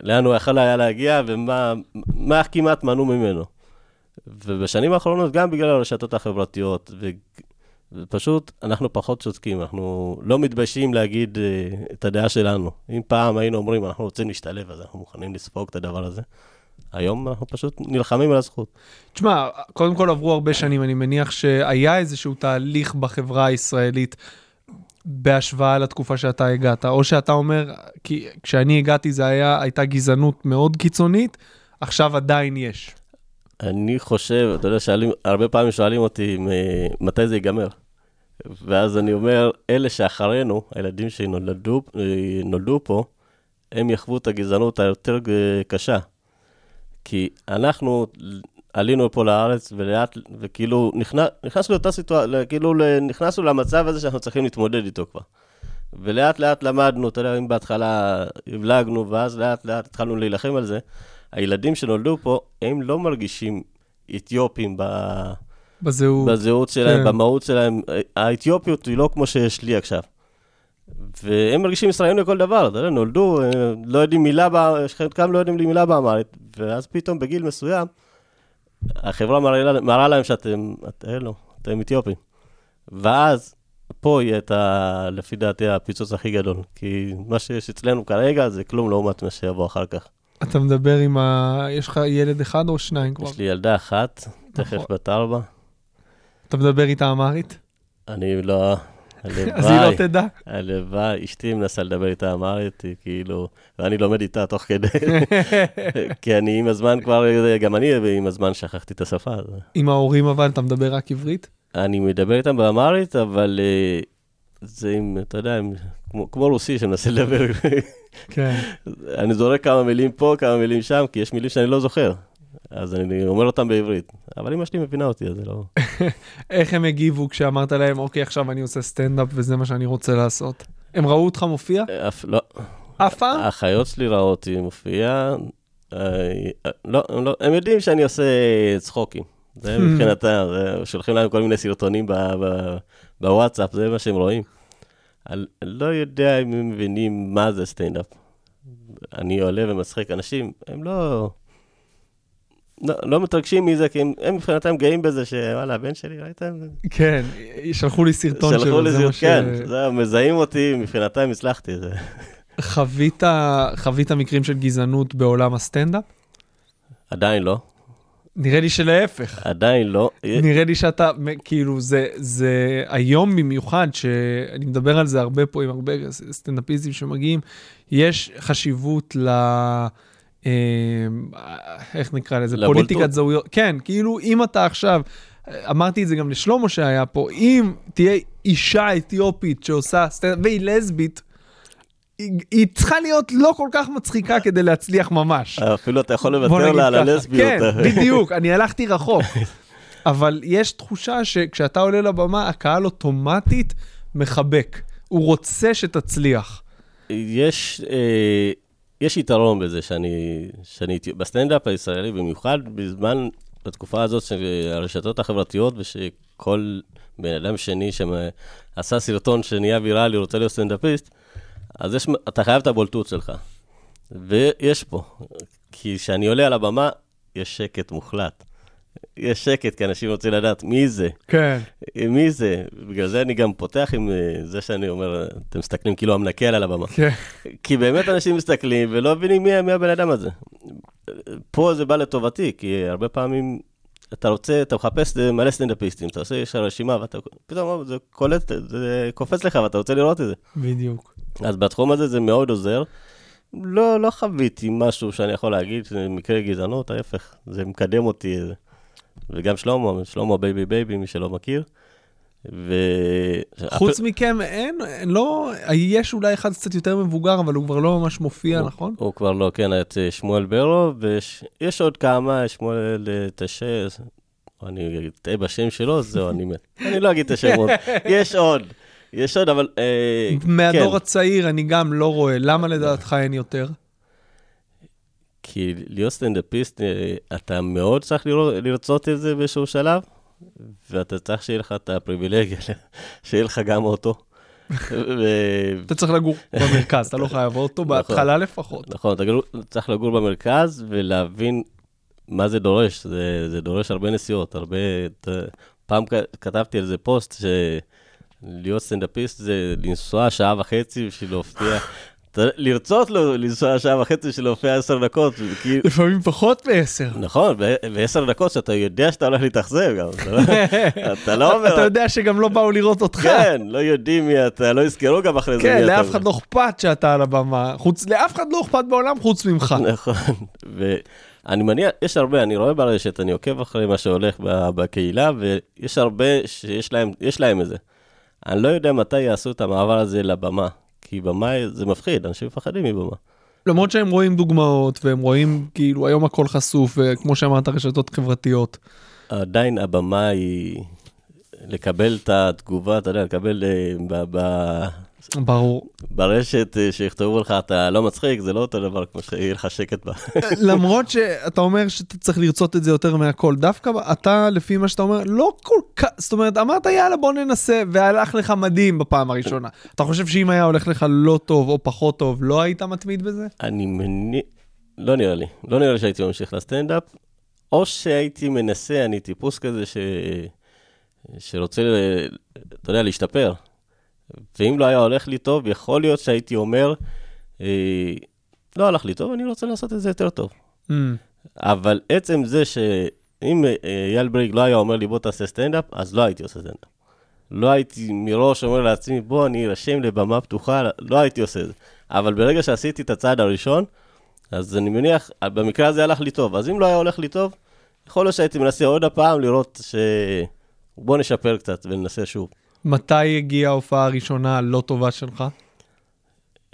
לאן הוא יכול היה להגיע ומה מה כמעט מנעו ממנו. ובשנים האחרונות, גם בגלל הרשתות החברתיות. ופשוט אנחנו פחות צודקים, אנחנו לא מתביישים להגיד uh, את הדעה שלנו. אם פעם היינו אומרים, אנחנו רוצים להשתלב, אז אנחנו מוכנים לספוג את הדבר הזה. היום אנחנו פשוט נלחמים על הזכות. תשמע, קודם כל עברו הרבה שנים, אני מניח שהיה איזשהו תהליך בחברה הישראלית בהשוואה לתקופה שאתה הגעת, או שאתה אומר, כי כשאני הגעתי זה היה, הייתה גזענות מאוד קיצונית, עכשיו עדיין יש. אני חושב, אתה יודע, שואלים, הרבה פעמים שואלים אותי מתי זה ייגמר. ואז אני אומר, אלה שאחרינו, הילדים שנולדו אה, נולדו פה, הם יחוו את הגזענות היותר ג- קשה. כי אנחנו עלינו פה לארץ, ולאט, וכאילו נכנס, נכנסנו לאותה סיטואציה, כאילו נכנסנו למצב הזה שאנחנו צריכים להתמודד איתו כבר. ולאט לאט למדנו, אתה יודע, אם בהתחלה הבלגנו, ואז לאט לאט התחלנו להילחם על זה, הילדים שנולדו פה, הם לא מרגישים אתיופים ב... בזהות. בזהות שלהם, כן. במהות שלהם. האתיופיות היא לא כמו שיש לי עכשיו. והם מרגישים ישראלים לכל דבר, אתה יודע, נולדו, אה, לא יודעים מילה, ב- חלקם לא יודעים לי מילה באמרית, ואז פתאום בגיל מסוים, החברה מראה, מראה להם שאתם, את, אלו, אתם אתיופים. ואז, פה יהיה את ה... לפי דעתי הפיצוץ הכי גדול, כי מה שיש אצלנו כרגע זה כלום לעומת מה שיבוא אחר כך. אתה מדבר עם ה... יש לך ילד אחד או שניים כבר? יש לי ילדה אחת, תכף נכון. בת ארבע, אתה מדבר איתה אמרית? אני לא... אז היא לא הלוואי, תדע. הלוואי, אשתי מנסה לדבר איתה אמרית, היא כאילו, ואני לומד איתה תוך כדי, כי אני עם הזמן כבר, גם אני עם הזמן שכחתי את השפה. עם ההורים אבל אתה מדבר רק עברית? אני מדבר איתם באמרית, אבל אה, זה עם, אתה יודע, עם- כמו, כמו רוסי שמנסה לדבר, כן. אני זורק כמה מילים פה, כמה מילים שם, כי יש מילים שאני לא זוכר. אז אני אומר אותם בעברית. אבל אמא שלי מבינה אותי, אז זה לא... איך הם הגיבו כשאמרת להם, אוקיי, עכשיו אני עושה סטנדאפ וזה מה שאני רוצה לעשות? הם ראו אותך מופיע? אף לא. אף פעם? האחיות שלי ראו אותי מופיע, אה, אה, לא, הם לא, הם יודעים שאני עושה צחוקים. זה מבחינתם, שולחים להם כל מיני סרטונים בוואטסאפ, זה מה שהם רואים. אני לא יודע אם הם מבינים מה זה סטנדאפ. אני עולה ומצחיק אנשים, הם לא... לא, לא מתרגשים מזה, כי הם, מבחינתם גאים בזה שוואלה, הבן שלי, ראיתם? כן, שלחו לי סרטון שלחו שלו, לי זה מה ש... כן, זהו, מזהים אותי, מבחינתם הצלחתי. חווית, מקרים של גזענות בעולם הסטנדאפ? עדיין לא, נראה לי שלהפך. עדיין לא. נראה לי שאתה, כאילו, זה, זה היום במיוחד, שאני מדבר על זה הרבה פה עם הרבה סטנדאפיסטים שמגיעים, יש חשיבות ל... אה, איך נקרא לזה? פוליטיקת זהויות. כן, כאילו, אם אתה עכשיו, אמרתי את זה גם לשלמה שהיה פה, אם תהיה אישה אתיופית שעושה סטנדאפ, והיא לסבית, היא, היא צריכה להיות לא כל כך מצחיקה כדי להצליח ממש. אפילו אתה יכול לוותר לה על. הלסביות. כן, בדיוק, אני הלכתי רחוק. אבל יש תחושה שכשאתה עולה לבמה, הקהל אוטומטית מחבק. הוא רוצה שתצליח. יש, אה, יש יתרון בזה שאני, שאני בסטנדאפ הישראלי, במיוחד בזמן, בתקופה הזאת של הרשתות החברתיות, ושכל בן אדם שני שעשה סרטון שנהיה ויראלי, רוצה להיות סטנדאפיסט, אז יש, אתה חייב את הבולטות שלך. ויש פה, כי כשאני עולה על הבמה, יש שקט מוחלט. יש שקט, כי אנשים רוצים לדעת מי זה. כן. מי זה? בגלל זה אני גם פותח עם אה, זה שאני אומר, אתם מסתכלים כאילו המנקה על הבמה. כן. כי באמת אנשים מסתכלים ולא מבינים מי, מי הבן אדם הזה. פה זה בא לטובתי, כי הרבה פעמים אתה רוצה, אתה מחפש אה, מלא סטנדאפיסטים, אתה עושה, יש רשימה, ואתה פתאום זה קולט, זה קופץ לך ואתה רוצה לראות את זה. בדיוק. אז בתחום הזה זה מאוד עוזר. לא, לא חוויתי משהו שאני יכול להגיד, מקרה גזענות, ההפך, זה מקדם אותי. וגם שלמה, שלמה בייבי בייבי, מי שלא מכיר. ו... חוץ מכם אין, אין, לא, יש אולי אחד קצת יותר מבוגר, אבל הוא כבר לא ממש מופיע, הוא- נכון? הוא כבר לא, כן, את אה, שמואל ברו, ויש עוד כמה, שמואל אה, תשה, אני אטעה בשם שלו, זהו, אני מת. אני לא אגיד את השמות. יש עוד, יש עוד, אבל... אה, מהדור כן. הצעיר אני גם לא רואה, למה לדעתך אין יותר? כי להיות סטנדאפיסט, אה, אתה מאוד צריך לרצות את זה באיזשהו שלב, ואתה צריך שיהיה לך את הפריבילגיה, שיהיה לך גם אוטו. אתה צריך לגור במרכז, אתה לא חייב אוטו, בהתחלה לפחות. נכון, אתה גלו- צריך לגור במרכז ולהבין מה זה דורש. זה, זה דורש הרבה נסיעות, הרבה... פעם כתבתי על זה פוסט, שלהיות סטנדאפיסט זה לנסוע שעה וחצי בשביל להופיע. לרצות לו- לנסוע שעה וחצי בשביל להופיע עשר דקות, כאילו... לפעמים פחות מעשר. נכון, ועשר דקות שאתה יודע שאתה הולך להתאכזב גם. אתה לא- אתה לא אומר... אתה יודע שגם לא באו לראות אותך. כן, לא יודעים מי אתה, לא יזכרו גם אחרי זה כן. לאף אחד לא אכפת שאתה על הבמה. לאף אחד לא אכפת בעולם חוץ ממך. נכון, ואני מניח, יש הרבה, אני רואה ברשת, אני עוקב אחרי מה שהולך בקהילה, ויש הרבה שיש להם, להם את זה. אני לא יודע מתי יעשו את המעבר הזה לבמה, כי במה זה מפחיד, אנשים מפחדים מבמה. למרות שהם רואים דוגמאות, והם רואים, כאילו, היום הכל חשוף, וכמו שאמרת, רשתות חברתיות. עדיין הבמה היא, לקבל את התגובה, אתה יודע, לקבל אה, ב- ב- ברור. ברשת אה, שיכתבו לך אתה לא מצחיק, זה לא אותו דבר כמו שיהיה לך שקט בה. למרות שאתה אומר שאתה צריך לרצות את זה יותר מהכל, דווקא אתה, לפי מה שאתה אומר, לא כל כך, זאת אומרת, אמרת יאללה בוא ננסה, והלך לך מדהים בפעם הראשונה. אתה חושב שאם היה הולך לך לא טוב או פחות טוב, לא היית מתמיד בזה? אני מניח, לא נראה לי, לא נראה לי שהייתי ממשיך לסטנדאפ, או שהייתי מנסה, אני טיפוס כזה ש... שרוצה, אתה יודע, להשתפר. ואם לא היה הולך לי טוב, יכול להיות שהייתי אומר, אה, לא הלך לי טוב, אני רוצה לעשות את זה יותר טוב. Mm. אבל עצם זה שאם אה, אייל בריג לא היה אומר לי בוא תעשה סטנדאפ, אז לא הייתי עושה סטנדאפ. לא הייתי מראש אומר לעצמי בוא אני ארשם לבמה פתוחה, לא הייתי עושה את זה. אבל ברגע שעשיתי את הצעד הראשון, אז אני מניח, במקרה הזה הלך לי טוב. אז אם לא היה הולך לי טוב, יכול להיות שהייתי מנסה עוד הפעם לראות ש... בוא נשפר קצת וננסה שוב. מתי הגיעה ההופעה הראשונה הלא טובה שלך?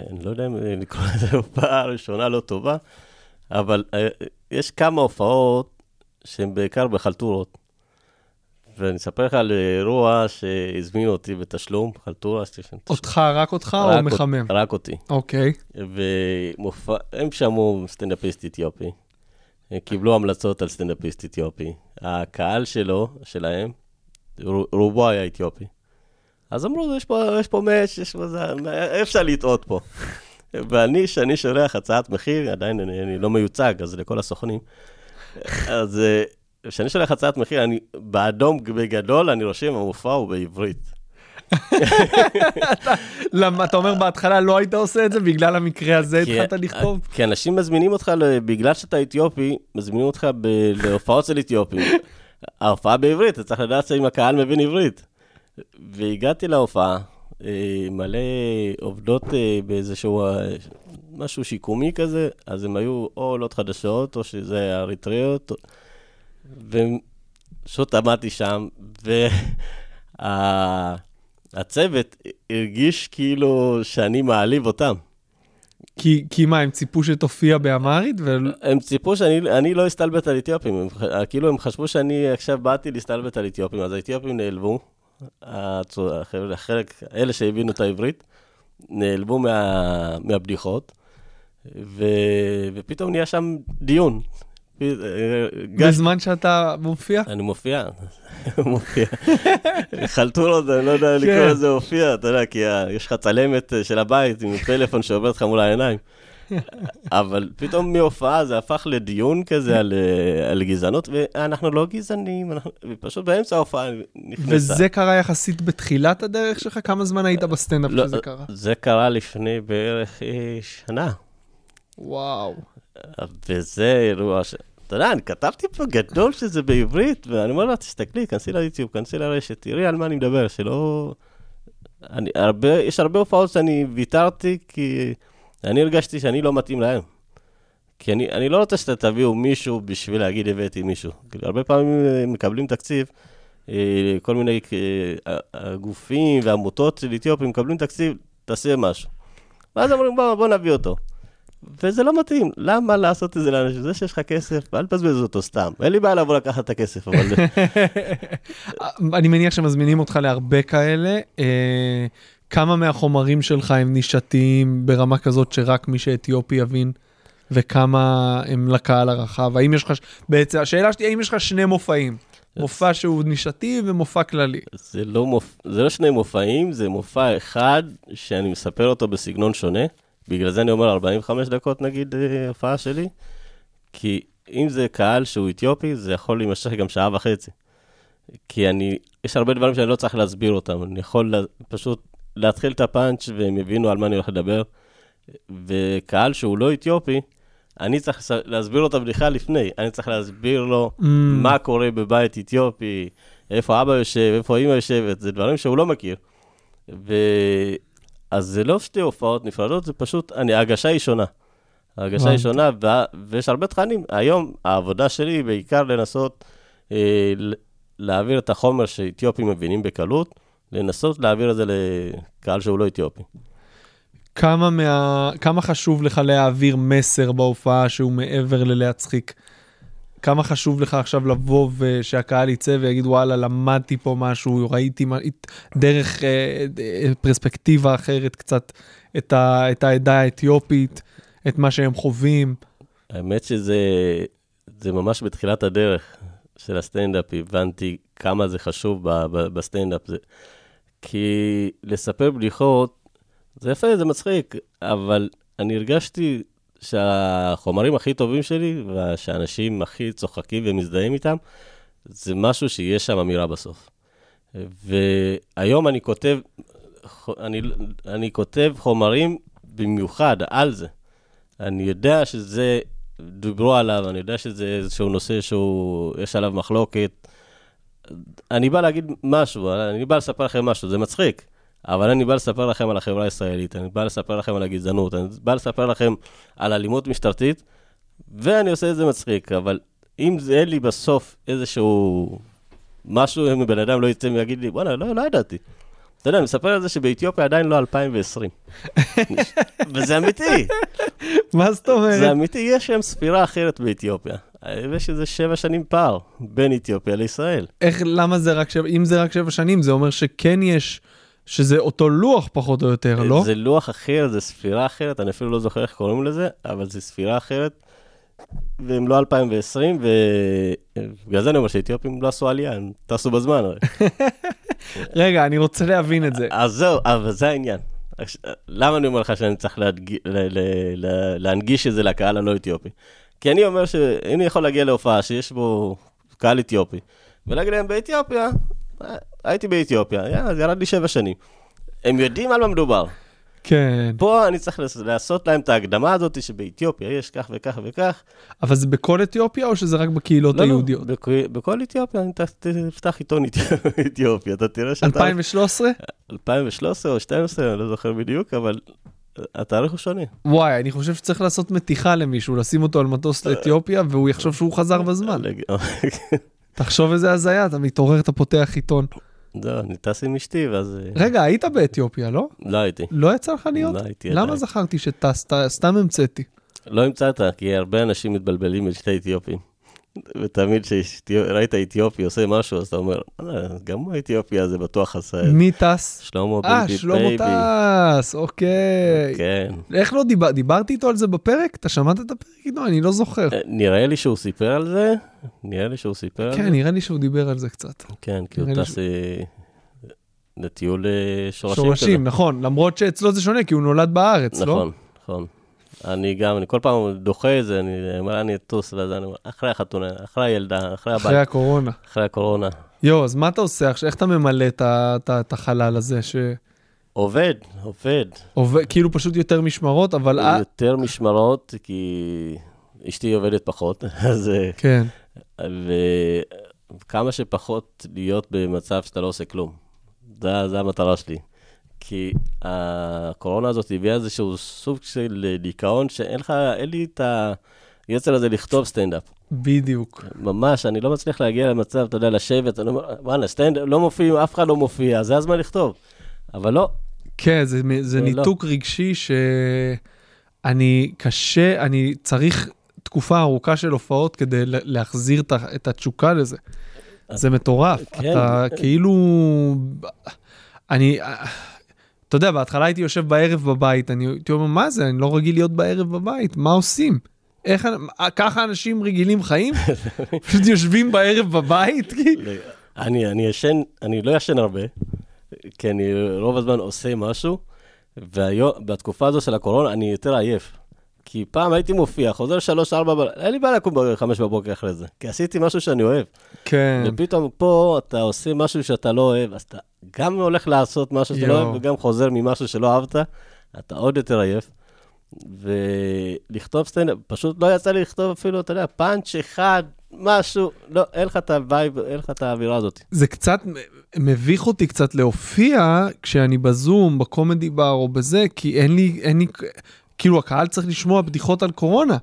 אני לא יודע אם לקרוא לזה הופעה ראשונה לא טובה, אבל אה, יש כמה הופעות שהן בעיקר בחלטורות. ואני אספר לך על אירוע שהזמינו אותי בתשלום, חלטורה. אותך, רק אותך רק או מחמם? רק אותי. אוקיי. ומופע, הם שמעו סטנדאפיסט אתיופי, הם קיבלו המלצות על סטנדאפיסט אתיופי. הקהל שלו, שלהם, רו- רובו היה אתיופי. אז אמרו, יש פה, יש פה מאץ', יש פה זה, אפשר לטעות פה. ואני, שאני שולח הצעת מחיר, עדיין אני, אני לא מיוצג, אז לכל הסוכנים. אז אה, כשאני שולח הצעת מחיר, אני באדום בגדול, אני רושם, המופע הוא בעברית. למה, אתה אומר בהתחלה לא היית עושה את זה, בגלל המקרה הזה התחלת לכתוב? כי אנשים מזמינים אותך, בגלל שאתה אתיופי, מזמינים אותך להופעות של אתיופים. ההופעה בעברית, אתה צריך לדעת שאם הקהל מבין עברית. והגעתי להופעה, אה, מלא עובדות אה, באיזשהו, אה, משהו שיקומי כזה, אז הם היו או עולות חדשות, או שזה אריתריאות, ופשוט עמדתי שם, והצוות הרגיש כאילו שאני מעליב אותם. כי, כי מה, הם ציפו שתופיע באמהרית? ו... הם ציפו שאני אני לא אסתלבט על אתיופים, הם, כאילו הם חשבו שאני עכשיו באתי להסתלבט על אתיופים, אז האתיופים נעלבו, החלק, אלה שהבינו את העברית, נעלבו מה, מהבדיחות, ו, ופתאום נהיה שם דיון. אה, בזמן שאתה מופיע? אני מופיע, מופיע. חלטורות, אני לא יודע לקרוא כן. לזה מופיע, אתה יודע, כי יש לך צלמת אה, של הבית עם פלאפון שעובר לך מול העיניים. אבל פתאום מהופעה זה הפך לדיון כזה על, אה, על גזענות, ואנחנו לא גזענים, אנחנו... ופשוט באמצע ההופעה נכנסה. וזה קרה יחסית בתחילת הדרך שלך? כמה זמן היית בסטנדאפ לא, שזה קרה? זה קרה לפני בערך אה, שנה, וואו. וזה אירוע ש... אתה יודע, אני כתבתי פה גדול שזה בעברית, ואני אומר לה, תסתכלי, כנסי ליוטיוב, כנסי לרשת, תראי על מה אני מדבר, שלא... אני, הרבה, יש הרבה הופעות שאני ויתרתי, כי אני הרגשתי שאני לא מתאים להם. כי אני, אני לא רוצה שאתה תביאו מישהו בשביל להגיד הבאתי מישהו. כאילו, הרבה פעמים אה, מקבלים תקציב, אה, כל מיני אה, הגופים ועמותות של אתיופים מקבלים תקציב, תעשה משהו. ואז אומרים, בוא, בוא נביא אותו. וזה לא מתאים, למה לעשות את זה לאנשים? זה שיש לך כסף, אל תבזבז אותו סתם. אין לי בעיה לבוא לקחת את הכסף, אבל... אני מניח שמזמינים אותך להרבה כאלה. כמה מהחומרים שלך הם נישתיים ברמה כזאת שרק מי שאתיופי יבין, וכמה הם לקהל הרחב? האם יש לך, בעצם, השאלה שלי, האם יש לך שני מופעים? מופע שהוא נישתי ומופע כללי. זה לא, מופ... זה לא שני מופעים, זה מופע אחד שאני מספר אותו בסגנון שונה. בגלל זה אני אומר 45 דקות נגיד אה, הופעה שלי. כי אם זה קהל שהוא אתיופי, זה יכול להימשך גם שעה וחצי. כי אני, יש הרבה דברים שאני לא צריך להסביר אותם, אני יכול לה, פשוט להתחיל את הפאנץ' והם יבינו על מה אני הולך לדבר. וקהל שהוא לא אתיופי, אני צריך להסביר לו את הבדיחה לפני, אני צריך להסביר לו Mm. מה קורה בבית אתיופי, איפה אבא יושב, איפה אמא יושבת, זה דברים שהוא לא מכיר. ו... אז זה לא שתי הופעות נפרדות, זה פשוט, אני, ההגשה היא שונה. ההגשה היא. שונה, ו... ויש הרבה תכנים. היום העבודה שלי היא בעיקר לנסות אה, להעביר את החומר שאתיופים מבינים בקלות, לנסות להעביר את זה לקהל שהוא לא אתיופי. כמה, מה... כמה חשוב לך להעביר מסר בהופעה שהוא מעבר ללהצחיק? כמה חשוב לך עכשיו לבוא ושהקהל יצא ויגיד וואלה למדתי פה משהו ראיתי דרך אה, אה, פרספקטיבה אחרת קצת את, ה, את העדה האתיופית את מה שהם חווים. האמת שזה זה ממש בתחילת הדרך של הסטנדאפ הבנתי כמה זה חשוב בסטנדאפ. זה... כי לספר בדיחות זה יפה זה מצחיק אבל אני הרגשתי שהחומרים הכי טובים שלי, ושאנשים הכי צוחקים ומזדהים איתם, זה משהו שיש שם אמירה בסוף. והיום אני כותב, אני, אני כותב חומרים במיוחד על זה. אני יודע שזה, דיברו עליו, אני יודע שזה איזשהו נושא שיש עליו מחלוקת. אני בא להגיד משהו, אני בא לספר לכם משהו, זה מצחיק. אבל אני בא לספר לכם על החברה הישראלית, אני בא לספר לכם על הגזענות, אני בא לספר לכם על אלימות משטרתית, ואני עושה את זה מצחיק, אבל אם זה אין לי בסוף איזשהו משהו, אם בן אדם לא יצא ויגיד לי, בואנה, לא, לא ידעתי. אתה יודע, אני מספר על זה שבאתיופיה עדיין לא 2020. וזה אמיתי. מה זאת אומרת? זה אמיתי, יש שם ספירה אחרת באתיופיה. יש איזה שבע שנים פער בין אתיופיה לישראל. איך, למה זה רק שבע, אם זה רק שבע שנים, זה אומר שכן יש... שזה אותו לוח פחות או יותר, לא? זה לוח אחר, זה ספירה אחרת, אני אפילו לא זוכר איך קוראים לזה, אבל זה ספירה אחרת, והם לא 2020, ובגלל זה אני אומר שאתיופים לא עשו עלייה, הם טסו בזמן. רגע, אני רוצה להבין את זה. אז זהו, אבל זה העניין. למה אני אומר לך שאני צריך להדג... להנגיש את זה לקהל הלא אתיופי? כי אני אומר שאני יכול להגיע להופעה שיש בו קהל אתיופי, ולהגיד להם באתיופיה, הייתי באתיופיה, זה ירד לי שבע שנים. הם יודעים על מה מדובר. כן. פה אני צריך לעשות להם את ההקדמה הזאת שבאתיופיה יש כך וכך וכך. אבל זה בכל אתיופיה או שזה רק בקהילות לא, היהודיות? לא, בכ... בכל אתיופיה, אני תפתח עיתון אתיופיה, אתה תראה שאתה... 2013? 2013 או 2012, אני לא זוכר בדיוק, אבל התאריך הוא שונה. וואי, אני חושב שצריך לעשות מתיחה למישהו, לשים אותו על מטוס לאתיופיה והוא יחשוב שהוא חזר בזמן. תחשוב איזה הזיה, אתה מתעורר, אתה פותח עיתון. לא, אני טס עם אשתי, ואז... אה, רגע, היית באתיופיה, לא? לא הייתי. לא יצא לך להיות? לא הייתי למה. זכרתי שטסת? סתם המצאתי. לא המצאת, כי הרבה אנשים מתבלבלים בין שתי אתיופים. ותמיד כשראית אתיופי עושה משהו, אז אתה אומר, "אה, גם האתיופי הזה בטוח עשה את זה. מי טס? שלמה אה, ביבי שלמה בייבי. טס, אוקיי. כן. איך לא דיבר... דיברתי איתו על זה בפרק? אתה שמעת את הפרק איתו? אני לא זוכר. אה, נראה לי שהוא סיפר על זה, נראה לי שהוא סיפר על כן, זה. נראה לי שהוא דיבר על זה קצת. כן, כי הוא טס אה, לטיול אה, שורשים. שורשים, נכון. למרות שאצלו זה שונה, כי הוא נולד בארץ, לא? נכון, נכון. אני גם, אני כל פעם דוחה את זה, אני אומר, אני אטוס, ואז אני אומר, אחרי החתונה, אחרי הילדה, אחרי אחרי הבית, הקורונה. אחרי הקורונה. יואו, אז מה אתה עושה עכשיו? איך אתה ממלא את החלל הזה? עובד, עובד. שעובד, כאילו פשוט יותר משמרות, אבל... יותר משמרות, כי אשתי עובדת פחות, אז... אה, כן. וכמה שפחות להיות במצב שאתה לא עושה כלום. זה, זה המטרה שלי. כי הקורונה הזאת הביאה איזשהו סוג של דיכאון, שאין לך, אין לי את היצר הזה לכתוב סטנדאפ. בדיוק. ממש, אני לא מצליח להגיע למצב, אתה יודע, לשבת, אני אומר, וואלה, סטנדאפ, לא מופיעים, אף אחד לא מופיע, זה הזמן לכתוב. אבל לא, כן, זה, זה לא. ניתוק רגשי שאני קשה, אני צריך תקופה ארוכה של הופעות כדי לה- להחזיר את התשוקה לזה. זה מטורף. כן. אתה כאילו... אני... אתה יודע, בהתחלה הייתי יושב בערב בבית, אני הייתי אומר, מה זה, אני לא רגיל להיות בערב בבית, מה עושים? איך, ככה אנשים רגילים חיים? פשוט יושבים בערב בבית? אני, אני ישן, אני לא ישן הרבה, כי אני רוב הזמן עושה משהו, ובתקופה הזו של הקורונה אני יותר עייף. כי פעם הייתי מופיע, חוזר שלוש, ארבע, ב- אין לי בעיה לקום בחמש בבוקר אחרי זה, כי עשיתי משהו שאני אוהב. כן. ופתאום פה אתה עושה משהו שאתה לא אוהב, אז אתה גם הולך לעשות משהו שאתה לא. אוהב, וגם חוזר ממשהו שלא אהבת, אתה עוד יותר עייף. ולכתוב סטנדאפ, פשוט לא יצא לי לכתוב אפילו, אתה יודע, פאנץ' אחד, משהו, לא, אין לך את ה vibe, אין לך את האווירה הזאת. זה קצת מביך אותי קצת להופיע כשאני בזום, בקומדי בר או בזה, כי אין לי, אין לי, כאילו הקהל צריך לשמוע בדיחות על קורונה.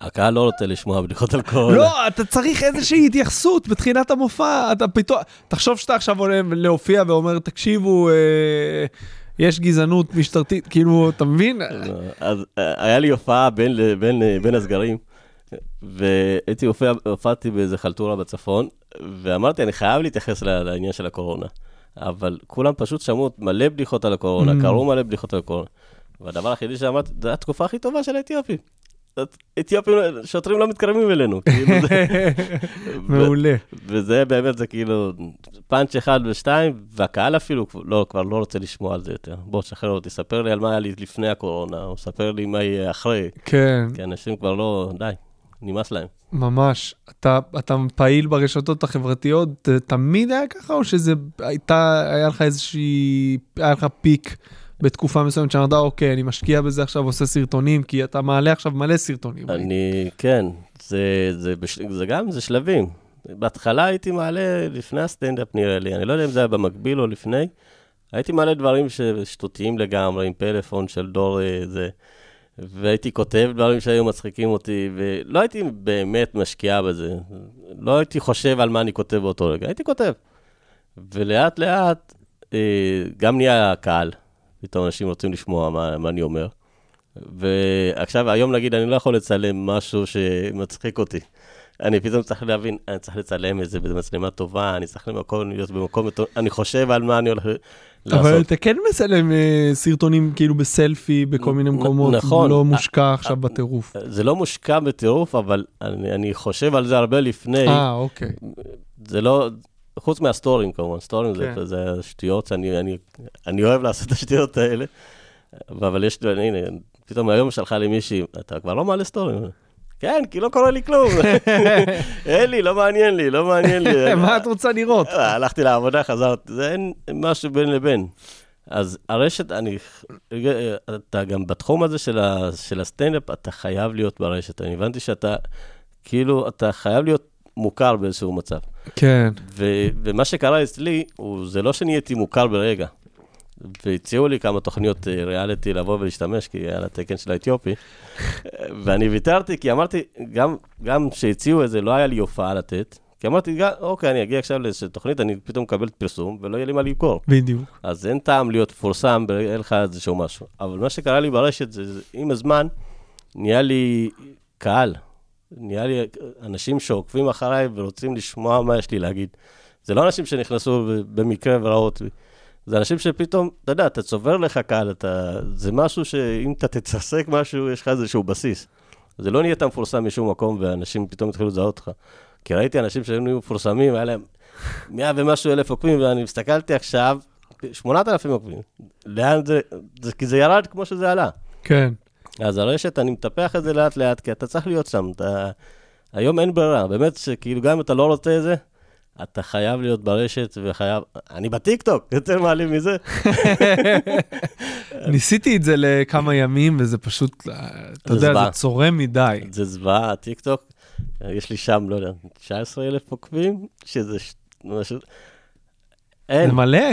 הקהל לא רוצה לשמוע בדיחות על קורונה. לא, אתה צריך איזושהי התייחסות בתחילת המופע, אתה פתאום, תחשוב שאתה עכשיו עולה להופיע ואומר, תקשיבו, אה, יש גזענות משטרתית, כאילו, אתה מבין? אז אה, היה לי הופעה בין, בין, בין הסגרים, והייתי הופיע, הופעתי באיזה חלטורה בצפון, ואמרתי, אני חייב להתייחס לעניין של הקורונה. אבל כולם פשוט שמעו מלא בדיחות על הקורונה, Mm. קראו מלא בדיחות על הקורונה. והדבר היחידי שאמרתי, זו התקופה הכי טובה של האתיופים. אתיופים, שוטרים לא מתקרבים אלינו. כאילו מעולה. וזה באמת, זה כאילו פאנץ' אחד ושתיים, והקהל אפילו לא, כבר לא רוצה לשמוע על זה יותר. בוא, תשחרר אותי, ספר לי על מה היה לי לפני הקורונה, או ספר לי מה יהיה אחרי. כן, כי אנשים כבר לא, די, נמאס להם. ממש. אתה, אתה פעיל ברשתות החברתיות, תמיד היה ככה, או שזה הייתה, היה לך איזושהי, היה לך פיק בתקופה מסוימת שאמרת, אוקיי, אני משקיע בזה עכשיו, עושה סרטונים, כי אתה מעלה עכשיו מלא סרטונים. אני, כן, זה, זה, בש, זה גם, זה שלבים. בהתחלה הייתי מעלה לפני הסטנדאפ נראה לי, אני לא יודע אם זה היה במקביל או לפני. הייתי מעלה דברים שטותיים לגמרי, עם פלאפון של דור אה, זה, והייתי כותב דברים שהיו מצחיקים אותי, ולא הייתי באמת משקיע בזה. לא הייתי חושב על מה אני כותב באותו רגע, הייתי כותב. ולאט לאט אה, גם נהיה קהל, פתאום אנשים רוצים לשמוע מה, מה אני אומר. ועכשיו, היום נגיד, אני לא יכול לצלם משהו שמצחיק אותי. אני פתאום צריך להבין, אני צריך לצלם את זה במצלמה טובה, אני צריך למקום, להיות במקום, אני חושב על מה אני הולך לעשות. אבל אתה כן מצלם אה, סרטונים כאילו בסלפי בכל מיני מקומות, נכון. לא אה, מושקע עכשיו בטירוף. זה לא מושקע בטירוף, אבל אני, אני חושב על זה הרבה לפני. אה, אוקיי. זה לא, חוץ מהסטורים כמובן, סטורים כן. זה, זה שטויות שאני אני, אני אוהב לעשות את השטויות האלה, אבל יש, הנה, פתאום היום שלחה לי מישהי, אתה כבר לא מעלה סטורים. כן, כי לא קורה לי כלום. אין לי, לא מעניין לי, לא מעניין לי. מה את רוצה לראות? אה, הלכתי לעבודה, חזרתי, זה אין משהו בין לבין. אז הרשת, אני, אתה גם בתחום הזה של, ה, של הסטנדאפ, אתה חייב להיות ברשת. אני הבנתי שאתה, כאילו, אתה חייב להיות מוכר באיזשהו מצב. כן. ו, ומה שקרה אצלי, הוא, זה לא שנהייתי מוכר ברגע. והציעו לי כמה תוכניות אה, ריאליטי לבוא ולהשתמש, כי היה לתקן של האתיופי. ואני ויתרתי, כי אמרתי, גם, גם כשהציעו את זה, לא היה לי הופעה לתת. כי אמרתי, "ג- אוקיי, אני אגיע עכשיו לאיזושהי תוכנית, אני פתאום מקבל פרסום, ולא יהיה לי מה למכור. בדיוק. אז אין טעם להיות מפורסם, אין לך איזשהו משהו. אבל מה שקרה לי ברשת, זה, זה עם הזמן, נהיה לי קהל. נהיה לי אנשים שעוקבים אחריי ורוצים לשמוע מה יש לי להגיד. זה לא אנשים שנכנסו במקרה וראו אותי. זה אנשים שפתאום, אתה יודע, אתה צובר לך קהל, אתה, זה משהו שאם אתה תתעסק משהו, יש לך איזשהו בסיס. זה לא נהיית מפורסם משום מקום, ואנשים פתאום התחילו לזהות אותך. כי ראיתי אנשים שהיו מפורסמים, היה להם מאה ומשהו אלף עוקבים, ואני הסתכלתי עכשיו, 8,000 עוקבים. לאן זה, זה, כי זה ירד כמו שזה עלה. כן. אז הרשת, אני מטפח את זה לאט לאט, כי אתה צריך להיות שם. אתה... היום אין ברירה, באמת שכאילו גם אם אתה לא רוצה את זה, אתה חייב להיות ברשת וחייב... אני בטיקטוק, יותר מעלים מזה. ניסיתי את זה לכמה ימים, וזה פשוט, אה, אתה זה יודע. זה צורם מדי. זה זוועה, הטיקטוק. יש לי שם, לא יודע, 19 אלף עוקבים, שזה. אין, זה מלא.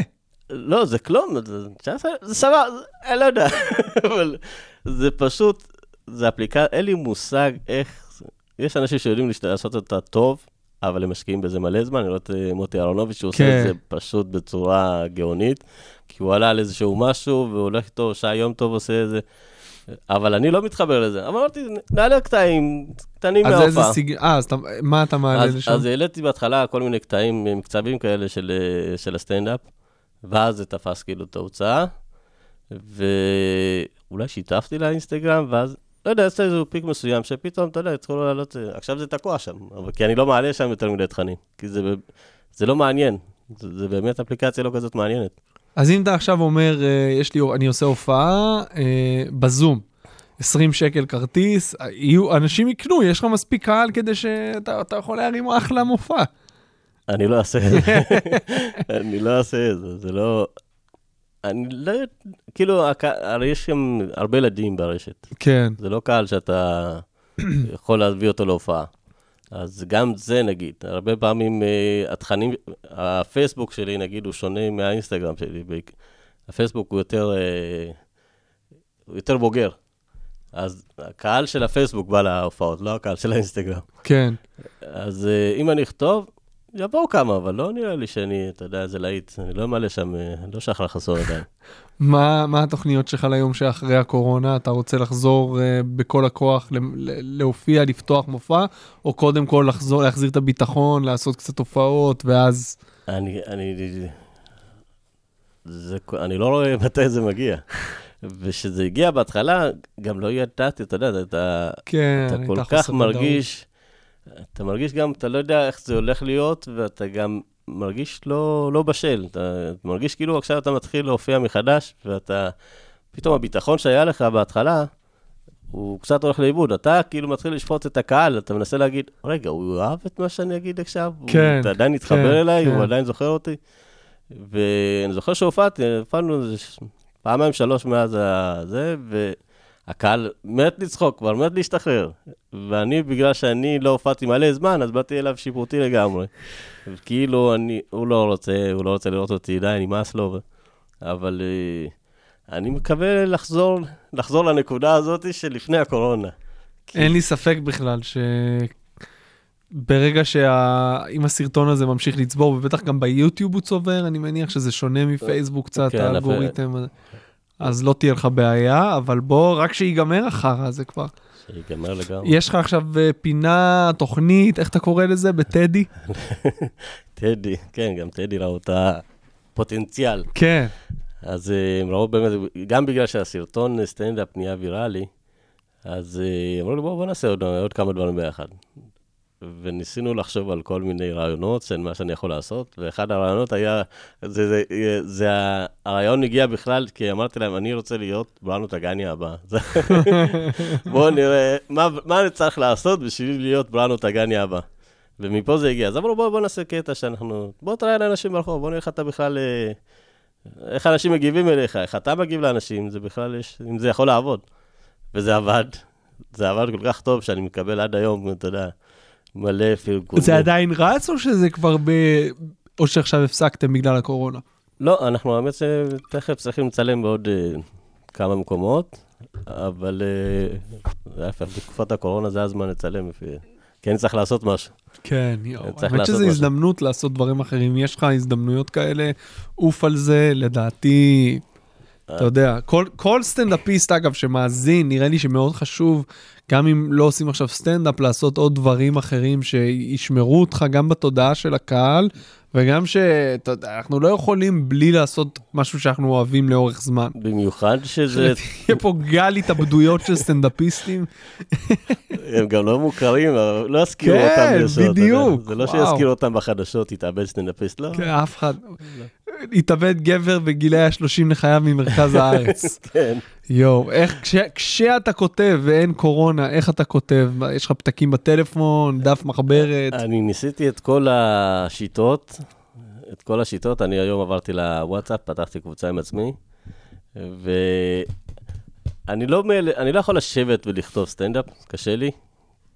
לא, זה כלום, זה 19, זה סבבה, אני לא יודע, אבל זה פשוט, זה אפליקציה, אין לי מושג איך, יש אנשים שיודעים לעשות אותה טוב, אבל הם משקיעים בזה מלא זמן, אני רואה את אה, מוטי אהרונוביץ', שהוא כן. עושה את זה פשוט בצורה גאונית, כי הוא עלה על איזשהו משהו, והוא הולך איתו, שעה יום טוב עושה את זה, אבל אני לא מתחבר לזה. אבל אמרתי, נעלה קטעים קטנים אז איזה. סיג... אה, אז אתה- מה אתה מעלה לשם? אז העליתי בהתחלה כל מיני קטעים, מקצבים כאלה של, אה, של הסטנדאפ, ואז זה תפס כאילו את ההוצאה, ואולי שיתפתי לאינסטגרם, ואז, לא יודע, עשיתי איזה פיק מסוים, שפתאום, אתה יודע, התחילו לעלות, אה, עכשיו זה תקוע שם, אבל כי אני לא מעלה שם יותר מדי תכנים, כי זה, זה לא מעניין, זה, זה באמת אפליקציה לא כזאת מעניינת. אז אם אתה עכשיו אומר, אה, יש לי, אני עושה הופעה אה, בזום, 20 שקל כרטיס, יהיו, אנשים יקנו, יש לך מספיק קהל כדי שאתה אתה יכול להרים אחלה מופע. אני לא אעשה את זה, אני לא אעשה את זה, זה לא... אני לא יודע, כאילו, הרי יש שם הרבה ילדים ברשת. כן, זה לא קהל שאתה יכול להביא אותו להופעה. אז גם זה נגיד, הרבה פעמים uh, התכנים, הפייסבוק שלי נגיד הוא שונה מהאינסטגרם שלי. הפייסבוק הוא יותר, uh, הוא יותר בוגר. אז הקהל של הפייסבוק בא להופעות, לא הקהל של האינסטגרם. כן. אז uh, אם אני אכתוב, יבואו כמה, אבל לא נראה לי שאני, אתה יודע, איזה להיט. אני לא אמלא שם, אה, לא שחר חסון עדיין. מה, מה התוכניות שלך ליום שאחרי הקורונה? אתה רוצה לחזור uh, בכל הכוח ל- ל- להופיע, לפתוח מופע, או קודם כל לחזור, להחזיר את הביטחון, לעשות קצת הופעות, ואז... אני, אני, זה, אני לא רואה מתי זה מגיע. וכשזה הגיע בהתחלה, גם לא ידעתי, אתה יודע, אתה, כן, אתה כל כך. מרגיש, אתה מרגיש גם, אתה לא יודע איך זה הולך להיות, ואתה גם מרגיש לא, לא בשל. אתה מרגיש כאילו עכשיו אתה מתחיל להופיע מחדש, ואתה, פתאום הביטחון שהיה לך בהתחלה, הוא קצת הולך לאיבוד. אתה כאילו מתחיל לשפוט את הקהל, אתה מנסה להגיד, רגע, הוא אהב את מה שאני אגיד עכשיו? כן, הוא, אתה עדיין מתחבר כן, אליי? כן. הוא עדיין זוכר אותי? ואני זוכר שהופעתי, הופענו איזה פעמיים, שלוש מאז הזה, והקהל מת לצחוק, כבר מת להשתחרר. ואני, בגלל שאני לא הופעתי מלא זמן, אז באתי אליו שיפוטי לגמרי. כאילו, אני, הוא לא רוצה, הוא לא רוצה לראות אותי, די, נמאס לו. אבל אה, אני מקווה לחזור, לחזור לנקודה הזאת שלפני הקורונה. אין לי ספק בכלל ש... ברגע שאם הסרטון הזה ממשיך לצבור, ובטח גם ביוטיוב הוא צובר, אני מניח שזה שונה מפייסבוק קצת, כן, האלגוריתם. אז לא תהיה לך בעיה, אבל בוא, רק שיגמר החרא הזה כבר. שיגמר לגמרי. יש לך עכשיו אה, פינה, תוכנית, איך אתה קורא לזה? בטדי? טדי, כן, גם טדי ראו את הפוטנציאל. כן. אז אה, הם ראו באמת, גם בגלל שהסרטון סטנדאפ נהיה ויראלי, אז אה, אמרו לי, בואו בוא נעשה עוד, עוד כמה דברים ביחד. וניסינו לחשוב על כל מיני רעיונות של מה שאני יכול לעשות, ואחד הרעיונות היה, זה, זה, זה, זה הרעיון הגיע בכלל, כי אמרתי להם, אני רוצה להיות בראנו טגני הבא. בואו נראה, מה, מה אני צריך לעשות בשביל להיות בראנו טגני הבא. ומפה זה הגיע. אז אמרו, בואו בוא נעשה קטע שאנחנו, בוא תראה לאנשים ברחוב, בוא נראה איך אתה בכלל, אה, איך אנשים מגיבים אליך, איך אתה מגיב לאנשים, זה בכלל, יש, אם זה יכול לעבוד. וזה עבד. זה עבד כל כך טוב שאני מקבל עד היום, אתה יודע, מלא פרגונים. זה עדיין רץ, או שזה כבר ב... או שעכשיו הפסקתם בגלל הקורונה? לא, אנחנו האמת שתכף צריכים לצלם בעוד uh, כמה מקומות, אבל uh, להפך, בתקופת הקורונה זה הזמן לצלם, כי אני צריך לעשות משהו. כן, יואו. האמת שזו. הזדמנות לעשות דברים אחרים. יש לך הזדמנויות כאלה, עוף על זה, לדעתי, אתה יודע, כל, כל סטנדאפיסט, אגב, שמאזין, נראה לי שמאוד חשוב, גם אם לא עושים עכשיו סטנדאפ, לעשות עוד דברים אחרים שישמרו אותך גם בתודעה של הקהל, וגם שאתה יודע, אנחנו לא יכולים בלי לעשות משהו שאנחנו אוהבים לאורך זמן. במיוחד שזה, יהיה פה גל התאבדויות של סטנדאפיסטים. הם גם לא מוכרים, אבל לא יזכירו כן, אותם יודע. בדיוק, זה לא. שיזכירו אותם בחדשות, יתאבד סטנדאפיסט, לא. כן, אף אחד. התאבד גבר בגילי ה-30 לחייו ממרכז הארץ. כן. יואו, איך, כש, כשאתה כותב ואין קורונה, איך אתה כותב? יש לך פתקים בטלפון, דף מחברת? אני ניסיתי את כל השיטות, את כל השיטות, אני היום עברתי לוואטסאפ, פתחתי קבוצה עם עצמי, ואני לא, אני לא יכול לשבת ולכתוב סטנדאפ, קשה לי.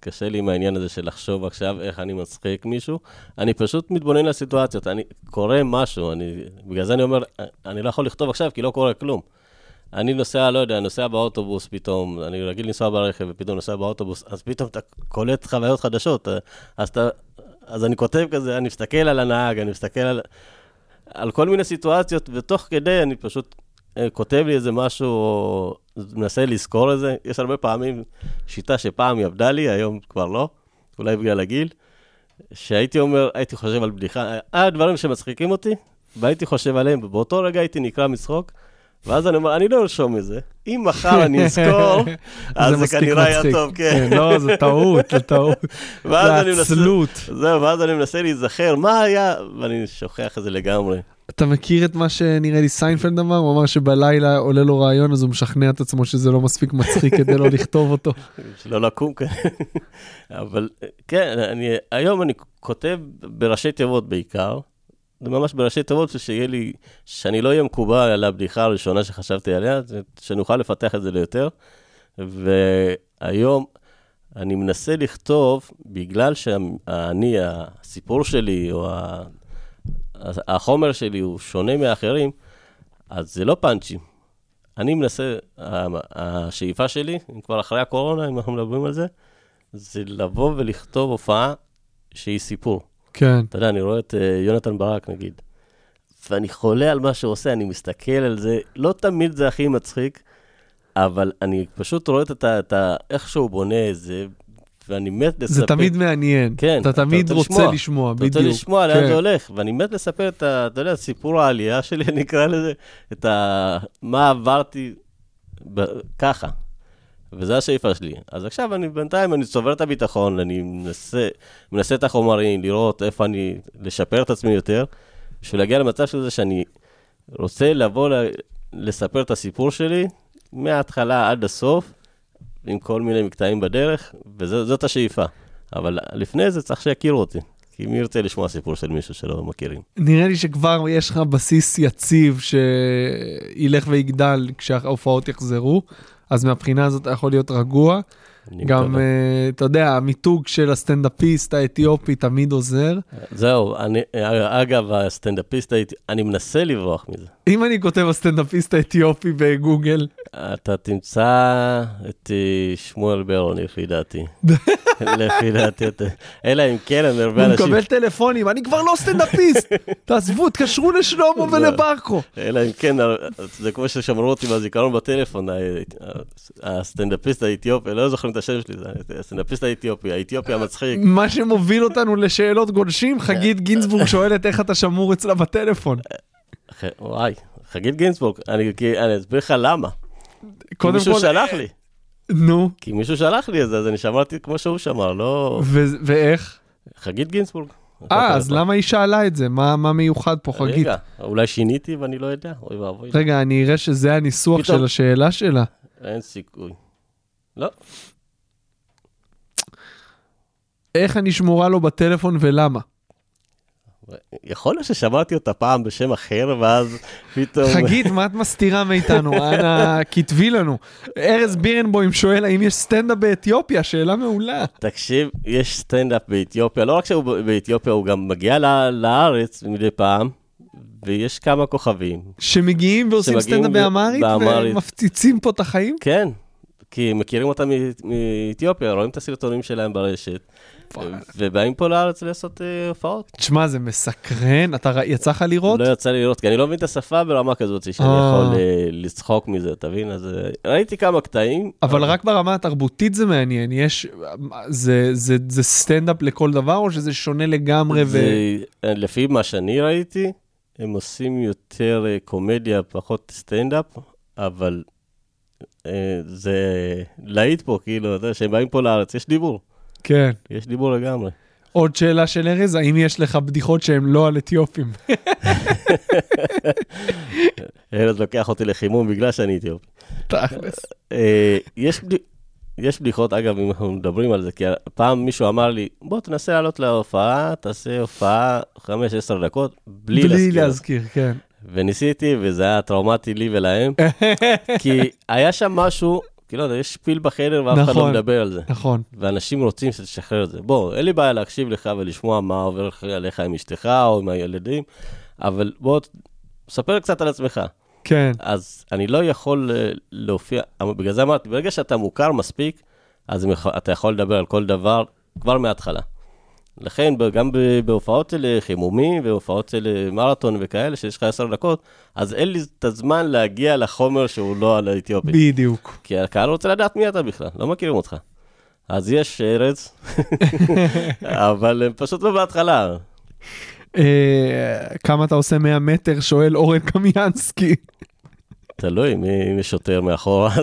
קשה לי עם העניין הזה של לחשוב עכשיו איך אני מצחיק מישהו. אני פשוט מתבונן לסיטואציות, אני קורא משהו, אני, בגלל זה אני אומר, אני לא יכול לכתוב עכשיו כי לא קורה כלום. אני נוסע, לא יודע, נוסע באוטובוס פתאום, אני רגיל לנסוע ברכב ופתאום נוסע באוטובוס, אז פתאום אתה קולט חוויות חדשות. אז, אתה, אז אני כותב כזה, אני מסתכל על הנהג, אני מסתכל על, על כל מיני סיטואציות, ותוך כדי אני פשוט כותב לי איזה משהו, או מנסה לזכור את זה. יש הרבה פעמים שיטה שפעם היא עבדה לי, היום כבר לא, אולי בגלל הגיל, שהייתי אומר, הייתי חושב על בדיחה, היה דברים שמצחיקים אותי, והייתי חושב עליהם, ובאותו רגע הייתי נקרע מצחוק. ואז אני אומר, אני לא ארשום את זה. אם מחר אני אזכור, אז זה כנראה היה. טוב, כן. לא, זה טעות, זה טעות. זה עצלות. זהו, ואז אני מנסה להיזכר מה היה, ואני שוכח את זה לגמרי. אתה מכיר את מה שנראה לי סיינפלד אמר? הוא אמר שבלילה עולה לו רעיון, אז הוא משכנע את עצמו שזה לא מספיק מצחיק כדי לא לכתוב אותו. שלא לקום כאן. אבל כן, אני, היום אני כותב בראשי תיבות בעיקר. זה ממש בראשי תיבות, שיהיה לי, שאני לא אהיה מקובע על הבדיחה הראשונה שחשבתי עליה, שנוכל לפתח את זה ליותר. והיום אני מנסה לכתוב, בגלל שאני, הסיפור שלי, או ה- החומר שלי הוא שונה מאחרים, אז זה לא פאנצ'ים. אני מנסה, השאיפה שלי, אם כבר אחרי הקורונה, אם אנחנו מדברים על זה, זה לבוא ולכתוב הופעה שהיא סיפור. כן. אתה יודע, אני רואה את אה, יונתן ברק, נגיד, ואני חולה על מה שהוא עושה, אני מסתכל על זה, לא תמיד זה הכי מצחיק, אבל אני פשוט רואה. את ה איך שהוא בונה את זה, ואני מת לספר... זה תמיד מעניין. כן, אתה תמיד רוצה רוצה לשמוע. לשמוע, אתה בדיוק. רוצה לשמוע לאן כן. זה הולך, ואני מת לספר את ה... אתה יודע, סיפור העלייה שלי, אני אקרא לזה, את ה... מה עברתי ב... ככה. וזו השאיפה שלי. אז עכשיו אני בינתיים, אני צובר את הביטחון, אני מנסה, מנסה את החומרים, לראות איפה אני, לשפר את עצמי יותר, בשביל להגיע למצב של זה שאני רוצה לבוא ל... לספר את הסיפור שלי מההתחלה עד הסוף, עם כל מיני מקטעים בדרך, וזאת השאיפה. אבל לפני זה צריך שיכירו אותי. כי מי ירצה לשמוע סיפור של מישהו שלא מכירים? נראה לי שכבר יש לך בסיס יציב שילך ויגדל כשההופעות יחזרו, אז מהבחינה הזאת אתה יכול להיות רגוע. גם. אה, אתה יודע, המיתוג של הסטנדאפיסט האתיופי תמיד עוזר. זהו, אני, אגב, הסטנדאפיסט הייתי, אני מנסה לברוח מזה. אם אני כותב הסטנדאפיסט האתיופי בגוגל, אתה תמצא את אה, שמואל ברון, לפי דעתי. לפי דעתי, אלא אם כן, אני הרבה הוא אנשים... מקבל טלפונים, אני כבר לא סטנדאפיסט, תעזבו, תקשרו לשלמה ולברקו. אלא אם כן, זה כמו ששמרו אותי בזיכרון בטלפון, הסטנדאפיסט האתיופי, לא זוכרים את השם שלי, זה הסטנדאפיסט האתיופי, האתיופי המצחיק. מה שמוביל אותנו לשאלות גולשים, חגית גינזבורג שואלת איך אתה שמור אצלה בטלפון. ח- וואי, חגית גינצבורג, אני אסביר לך למה. קודם מישהו כל, שלח לי, נו, כי מישהו שלח לי את זה, אז אני שמרתי כמו שהוא שמר, לא... ואיך? חגית גינצבורג. אה, אז למה היא שאלה את זה? מה מה מיוחד פה, חגית? רגע, אולי שיניתי ואני לא יודע, אוי ואבוי. רגע, אני אראה שזה הניסוח פתאום- של השאלה שלה. אין סיכוי. לא, איך אני שמורה לו בטלפון ולמה? יכול להיות ששמעתי אותה פעם בשם אחר, ואז פתאום... חגית, מה את מסתירה מאיתנו? אנא, כתבי לנו. ארז בירנבוים שואל האם יש סטנדאפ באתיופיה? שאלה מעולה. תקשיב, יש סטנדאפ באתיופיה, לא רק שהוא באתיופיה, הוא גם מגיע לארץ מדי פעם, ויש כמה כוכבים. שמגיעים ועושים סטנדאפ באמרית באמהרית. ומפציצים פה את החיים? כן, כי מכירים אותם מאתיופיה, רואים את הסרטונים שלהם ברשת, ובאים פה לארץ לעשות אה, הופעות. תשמע, זה מסקרן. אתה יצא לך לראות? לא יצא לי לראות, כי אני לא מבין את השפה ברמה כזאת, שאני אה. יכול אה, לצחוק מזה, אתה מבין? אז ראיתי כמה קטעים. אבל רק ברמה התרבותית זה מעניין. יש... זה- זה זה סטנדאפ לכל דבר, או שזה שונה לגמרי? לפי מה שאני ראיתי, הם עושים יותר קומדיה, פחות סטנדאפ, אבל זה להיט פה, כאילו, כשהם באים פה לארץ, יש דיבור, כן. יש דיבור לגמרי. עוד שאלה של ארז, האם יש לך בדיחות שהן לא על אתיופים? ארז לוקח אותי לחימום בגלל שאני אתיופי. תכלס. אה, יש, בדי... יש בדיחות, אגב, אם אנחנו מדברים על זה, כי פעם מישהו אמר לי, בוא תנסה לעלות להופעה, תעשה הופעה 5-10 דקות, בלי, בלי להזכיר. להזכיר, כן. וניסיתי, וזה היה טראומטי לי ולהם, כי היה שם משהו, כאילו, יודע, יש פיל בחדר ואף אחד לא נכון. מדבר על זה. נכון. ואנשים רוצים שתשחרר את זה. בוא, אין לי בעיה להקשיב לך ולשמוע מה עובר עליך עם אשתך או עם הילדים, אבל בוא, ספר קצת על עצמך. כן. אז אני לא יכול אה, להופיע, בגלל זה אמרתי, ברגע שאתה מוכר מספיק, אז אתה יכול לדבר על כל דבר כבר מההתחלה. לכן, גם בהופעות של חימומים והופעות של מרתון וכאלה, שיש לך עשר דקות, אז אין לי את הזמן להגיע לחומר שהוא לא על האתיופי. בדיוק. כי הקהל רוצה לדעת מי אתה בכלל, לא מכירים אותך. אז יש ארץ, אבל הם פשוט לא בהתחלה. אה, כמה אתה עושה 100 מטר? שואל אורן קמיאנסקי. תלוי מי שוטר מאחורה.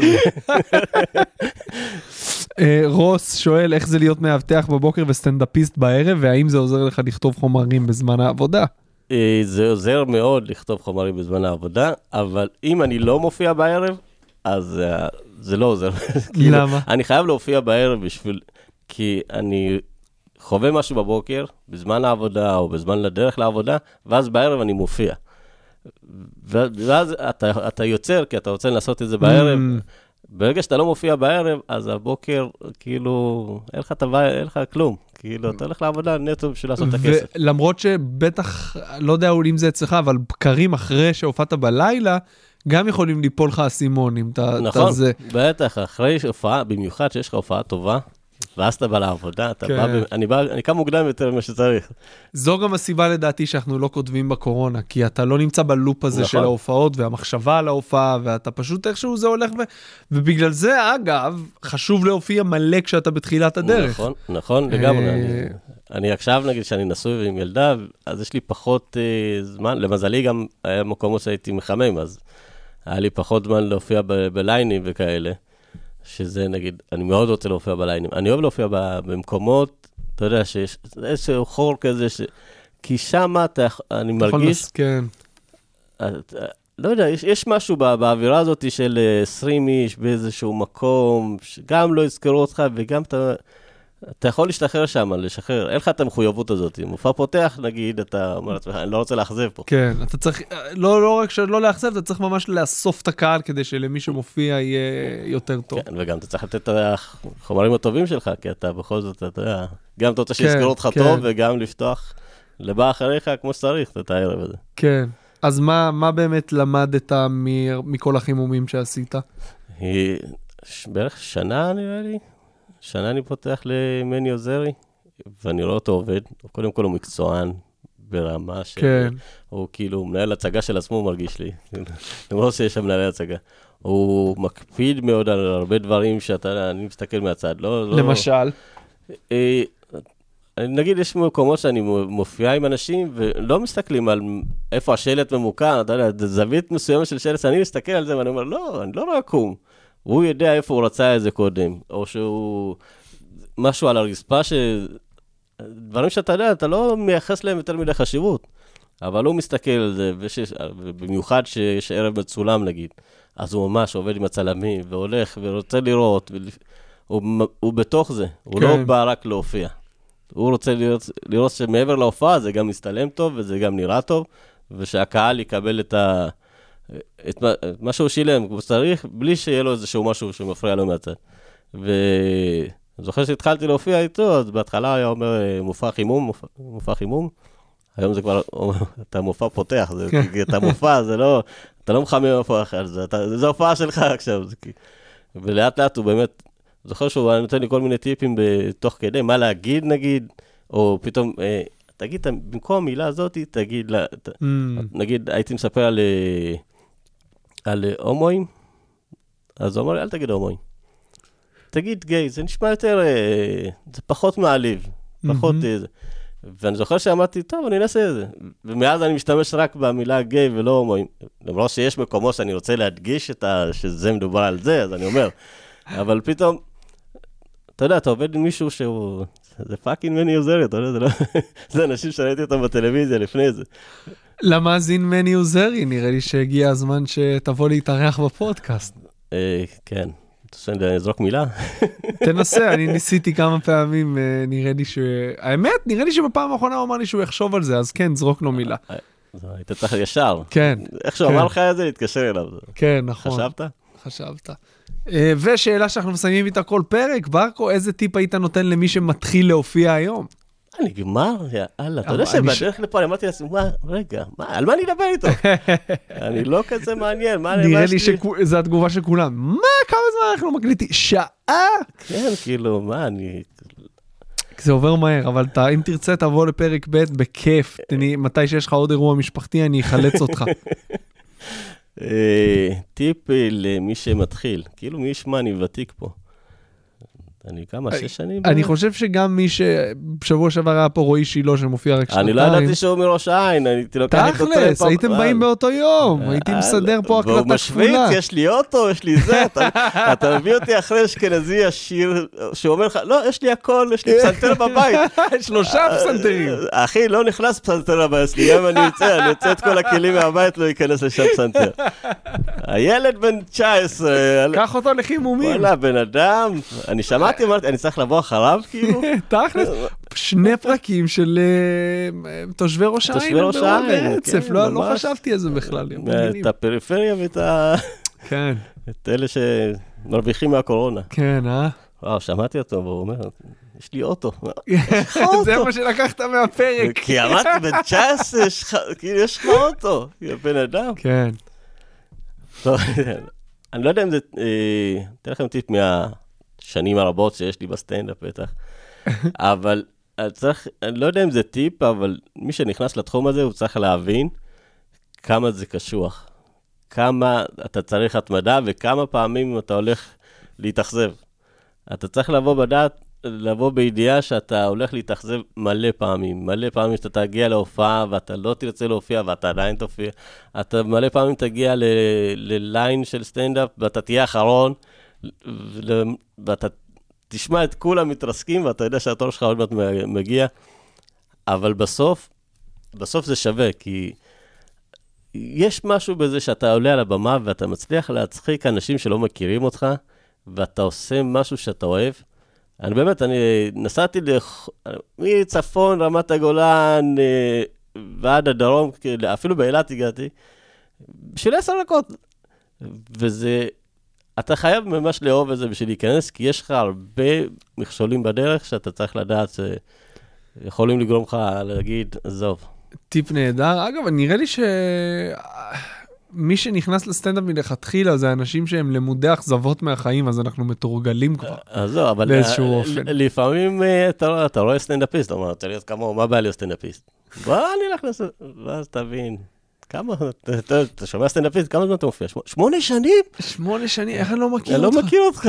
אה, רוס שואל איך זה להיות מאבטח בבוקר וסטנדאפיסט בערב, והאם זה עוזר לך לכתוב חומרים בזמן העבודה? אה, זה עוזר מאוד לכתוב חומרים בזמן העבודה, אבל אם אני לא מופיע בערב, אז אה, זה לא עוזר. כאילו, למה? אני חייב להופיע בערב בשביל... כי אני חווה משהו בבוקר, בזמן העבודה או בזמן לדרך לעבודה, ואז בערב אני מופיע. ואז אתה, אתה יוצר, כי אתה רוצה לעשות את זה בערב. Mm. ברגע שאתה לא מופיע בערב, אז הבוקר, כאילו, אין לך, תווי, אין לך כלום. כאילו, אתה הולך לעבודה נטו בשביל לעשות את הכסף. ולמרות שבטח, לא יודע אם זה אצלך, אבל בקרים אחרי שהופעת בלילה, גם יכולים ליפול לך אסימונים. אתה, נכון, אתה זה, בטח, אחרי הופעה, במיוחד שיש לך הופעה טובה, ואז אתה בא לעבודה, אתה כן. בא, ב- אני בא, אני קם מוקדם יותר ממה שצריך. זו גם הסיבה לדעתי שאנחנו לא כותבים בקורונה, כי אתה לא נמצא בלופ הזה נכון. של ההופעות והמחשבה על ההופעה, ואתה פשוט איכשהו זה הולך ו... ובגלל זה, אגב, חשוב להופיע מלא כשאתה בתחילת הדרך. נכון, נכון, לגמרי. אה, אני, אני עכשיו, נגיד, שאני נשוי עם ילדה, אז יש לי פחות אה, זמן, למזלי גם היה מקומות שהייתי מחמם, אז היה לי פחות זמן להופיע ב- בליינים וכאלה, שזה נגיד, אני מאוד רוצה להופיע בליינים. אני אוהב להופיע במקומות, אתה יודע, שיש איזשהו חור כזה, ש... כי שם אתה, אני אתה יכול מרגיש, לס- כן. לא יודע, יש, יש משהו בא, באווירה הזאת של אה, 20 איש באיזשהו מקום, שגם לא יזכרו אותך וגם אתה, אתה יכול להשתחרר שם, לשחרר, אין לך את המחויבות הזאת. מופע פותח, נגיד, אתה אומר לעצמך, אני לא רוצה לאכזב פה. כן, אתה צריך, לא, לא רק שלא לאכזב, אתה צריך ממש לאסוף את הקהל כדי שלמי שמופיע יהיה יותר טוב. כן, וגם אתה צריך לתת את החומרים הטובים שלך, כי אתה בכל זאת, אתה יודע, גם אתה רוצה כן, שיזכרו אותך כן. טוב, וגם לפתוח לבא אחריך כמו שצריך את הערב הזה. כן. אז מה, מה באמת למדת מכל החימומים שעשית? היא בערך שנה נראה לי, שנה אני פותח למני עוזרי, ואני רואה אותו עובד, קודם כל הוא מקצוען ברמה ש... כן. הוא כאילו מנהל הצגה של עצמו מרגיש לי, למרות שיש שם מנהלי הצגה. הוא מקפיד מאוד על הרבה דברים שאתה אני מסתכל מהצד, לא... לא למשל? אה, נגיד יש מקומות שאני מופיע עם אנשים ולא מסתכלים על איפה השלט ממוקם, אתה יודע, זווית מסוימת של שלט, אני מסתכל על זה ואני אומר, לא, אני לא רואה עקום. הוא יודע איפה הוא רצה את זה קודם, או שהוא... משהו על הרצפה ש... דברים שאתה יודע, אתה לא מייחס להם יותר מדי חשיבות, אבל הוא מסתכל על זה, ושיש... במיוחד שיש ערב מצולם נגיד, אז הוא ממש עובד עם הצלמים, והולך ורוצה לראות, ולפ... הוא, הוא בתוך זה, הוא כן. לא בא רק להופיע. הוא רוצה לראות, לראות שמעבר להופעה זה גם מסתלם טוב וזה גם נראה טוב, ושהקהל יקבל את, ה, את, מה, מה שהוא שילם כמו שצריך, בלי שיהיה לו איזשהו משהו שמפריע לו מהצד. ואני זוכר שהתחלתי להופיע איתו, אז בהתחלה היה אומר אה, מופע חימום, מופע, מופע חימום. היום זה כבר, אתה מופע פותח, זה, כן. אתה מופע, זה לא, אתה לא מחמם הופעה אחת, זה, אתה- זה הופעה שלך עכשיו. זה, ולאט לאט הוא באמת, זוכר שהוא היה נותן לי כל מיני טיפים תוך כדי, מה להגיד נגיד, או פתאום, אה, תגיד, במקום המילה הזאת, תגיד, לה, Mm, נגיד, הייתי מספר על, אה, על אה, הומואים, אז הוא אמר לי, אל תגיד הומואים. תגיד גיי, זה נשמע יותר, אה, זה פחות מעליב, פחות... מהמם. אה, זה. ואני זוכר שאמרתי, טוב, אני אנסה את זה. ומאז אני משתמש רק במילה גיי ולא הומואים. למרות שיש מקומות שאני רוצה להדגיש את ה... שזה מדובר על זה, אז אני אומר. אבל פתאום, אתה יודע, אתה עובד עם מישהו שהוא... זה fucking מני עוזרי, אתה יודע, זה לא... זה אנשים שראיתי אותם בטלוויזיה לפני זה. למאזין מני עוזרי, נראה לי שהגיע הזמן שתבוא להתארח בפודקאסט. אה, כן. אתה רוצה שאני אזרוק מילה? תנסה, אני ניסיתי כמה פעמים, אה, נראה לי ש... האמת, נראה לי שבפעם האחרונה הוא אמר לי שהוא יחשוב על זה, אז כן, זרוק לו מילה. אז היית צריך ישר. כן, איך שהוא כן. אמר לך את זה, להתקשר אליו. כן, נכון. חשבת? חשבת. אה, ושאלה שאנחנו מסיימים איתה כל פרק, ברקו, איזה טיפ היית נותן למי שמתחיל להופיע היום? נגמר, יאללה. אתה יודע אני שבדרך לפה אני אמרתי לעצמי, מה, רגע, על מה אני אדבר איתו? אני לא כזה מעניין, מה נראה מה לי? שזו התגובה של כולם. מה, כמה זמן אנחנו מקליטים? שעה? כן, כאילו, מה, אני... זה עובר מהר, אבל אתה, אם תרצה, תבוא לפרק ב' בכיף. אני, מתי שיש לך עוד אירוע משפחתי, אני אחלץ אותך. אה, טיפ למי שמתחיל, כאילו מי ישמע, אני ותיק פה. אני כמה, שש שנים? אני? חושב שגם מי שבשבוע שעבר היה פה רועי שילה שמופיע רק שנתיים. אני לא ידעתי שהוא מראש העין, הייתי לוקח איתו תכלס, טרמפ- הייתם אה, באים באותו יום, הייתי מסדר פה והוא הקלטה משוויץ, כפולה. יש לי אוטו, יש לי זה, אתה- מביא אותי אחרי אשכנזי עשיר, שאומר לך, לא, יש לי הכל, יש לי פסנתר בבית. שלושה פסנתרים. אחי, לא נכנס פסנתר לבית שלי, גם אני אצא, אני אצא את כל הכלים מהבית, לא ייכנס לשם פסנתר. הילד בן 19, קח אותו לחימומים. וואלה, בן אדם, אני שמעתי, אמרתי, אני צריך לבוא אחריו, כאילו? תכלס, שני פרקים של אה, תושבי ראש העין. תושבי ראש העין, רצף, כן, לא לא. חשבתי על זה בכלל. את הפריפריה ואת ה- כן, את אלה שמרוויחים מהקורונה. כן, אה? וואו, שמעתי אותו, והוא אומר, יש לי אוטו. זה מה שלקחת מהפרק. כי אמרתי, בן 19, יש לך- כאילו, יש לך אוטו, בן אדם. כן. אני לא יודע אם זה, אה, אתן לכם טיפ השנים הרבות שיש לי בסטנדאפ בטח. אבל צריך, אני לא יודע אם זה טיפ, אבל מי שנכנס לתחום הזה, הוא צריך להבין כמה זה קשוח. כמה אתה צריך התמדה וכמה פעמים אתה הולך להתאכזב. אתה צריך לבוא בדעת, לבוא בידיעה שאתה הולך להתאכזב מלא פעמים. מלא פעמים שאתה תגיע להופעה ואתה לא תרצה להופיע ואתה עדיין תופיע. אתה מלא פעמים תגיע לליין של סטנדאפ ואתה תהיה אחרון, ואתה תשמע את כולם מתרסקים ואתה יודע שהתור שלך עוד מעט מגיע. אבל בסוף, בסוף זה שווה, כי יש משהו בזה שאתה עולה על הבמה ואתה מצליח להצחיק אנשים שלא מכירים אותך, ואתה עושה משהו שאתה אוהב. אני באמת, אני נסעתי לח... מצפון, רמת הגולן אה, ועד הדרום, אפילו באילת הגעתי, בשביל עשר דקות. וזה, אתה חייב ממש לאהוב את זה בשביל להיכנס, כי יש לך הרבה מכשולים בדרך שאתה צריך לדעת שיכולים לגרום לך להגיד, עזוב. טיפ נהדר. אגב, נראה לי שמי שנכנס לסטנדאפ מלכתחילה זה אנשים שהם למודי אכזבות מהחיים, אז אנחנו מתורגלים כבר. אז זהו, אבל באיזשהו אה, אופן. לפעמים אה, אתה אתה רואה סטנדאפיסט, אתה אומר, רוצה להיות כמוהו, מה הבעיה להיות סטנדאפיסט? בוא נלך לס... ואז תבין. כמה, אתה- אתה שומע סטנדאפיסט, כמה זמן אתה מופיע? שמ- שמונה שנים? שמונה שנים, איך אני לא מכיר אני לא אותך? מכיר אותך.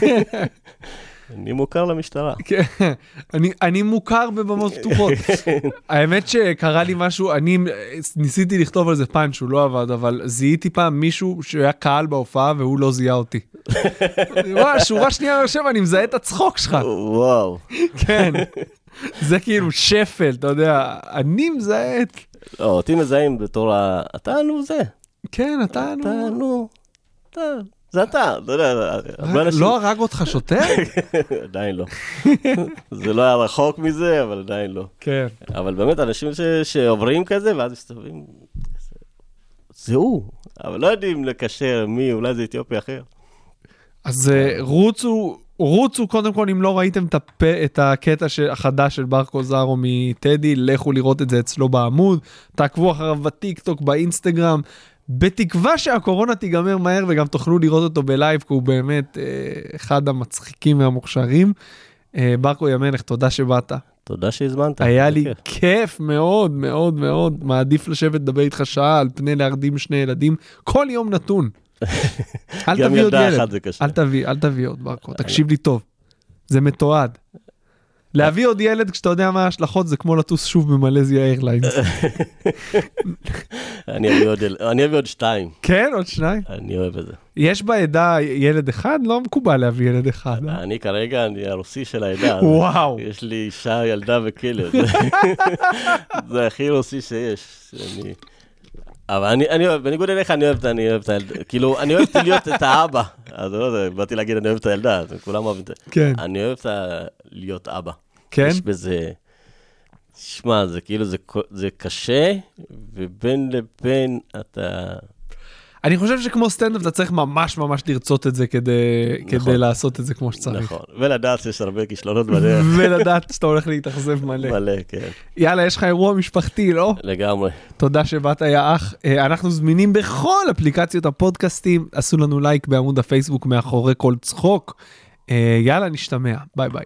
כן. אני מוכר למשטרה. כן, אני, אני מוכר בבמות פתוחות. האמת שקרה לי משהו, אני ניסיתי לכתוב על זה פאנץ', הוא לא עבד, אבל זיהיתי פעם מישהו שהיה קהל בהופעה והוא לא זיהה אותי. שורה שנייה יושב, אני מזהה את הצחוק שלך. וואו. כן. זה כאילו שפל, אתה יודע, אני מזהה את... לא, אותי מזהים בתור ה... אתה, נו, זה. כן, אתה, אתה, נו. נו. אתה. זה אתה, אתה יודע, הרבה אנשים... לא הרג אותך שוטר? עדיין לא. זה לא היה רחוק מזה, אבל עדיין לא. כן. אבל באמת, אנשים. שעוברים כזה, ואז מסתובבים, זה הוא, אבל לא יודעים לקשר מי, אולי זה אתיופי אחר. אז אה, רוצו, רוצו קודם כל, אם לא ראיתם את, הפ... את הקטע. החדש של ברקו זרו מטדי, לכו לראות את זה אצלו בעמוד, תעקבו אחריו בטיקטוק, באינסטגרם, בתקווה שהקורונה תיגמר מהר וגם תוכלו לראות אותו ב live, כי הוא באמת אה, אחד המצחיקים והמוכשרים. אה, ברקו ימלך, תודה שבאת. תודה שהזמנת. היה לי בכיף. כיף מאוד מאוד מאוד, מעדיף לשבת לדבר איתך שעה על פני להרדים שני ילדים כל יום נתון. אל תביא עוד ילד. אל תביא, אל תביא עוד ברקו, תקשיב לי טוב, זה מתועד. להביא עוד ילד כשאתה יודע מה ההשלכות זה כמו לטוס שוב במלזיה איירליינס. אני אביא עוד שתיים, כן, עוד שניים. אני אוהב את זה. יש בעדה ילד אחד? לא מקובל להביא ילד אחד. אה? אני כרגע, אני הרוסי של העדה. וואו. יש לי אישה, ילדה וכלב. זה הכי רוסי שיש. אבל אני, אני אוהב, בניגוד אליך, אני אוהב, אני אוהב את הילדה, כאילו, אני אוהב להיות את האבא. אז לא יודע, באתי להגיד, אני אוהב את הילדה, כולם אוהבים את זה. כן. אני אוהב את ה... להיות אבא. כן? יש בזה... שמע, זה כאילו, זה, זה קשה, ובין לבין אתה... אני חושב שכמו סטנדאפ אתה צריך ממש ממש לרצות את זה כדי נכון. כדי לעשות את זה כמו שצריך. נכון. ולדעת שיש הרבה כישלונות בדרך. ולדעת שאתה הולך להתאכזב מלא. מלא, כן. יאללה, יש לך אירוע משפחתי, לא? לגמרי. תודה שבאת, יא אח. אה, אנחנו זמינים בכל אפליקציות הפודקאסטים. עשו לנו לייק בעמוד הפייסבוק מאחורי כל צחוק. אה, יאללה, נשתמע. ביי ביי.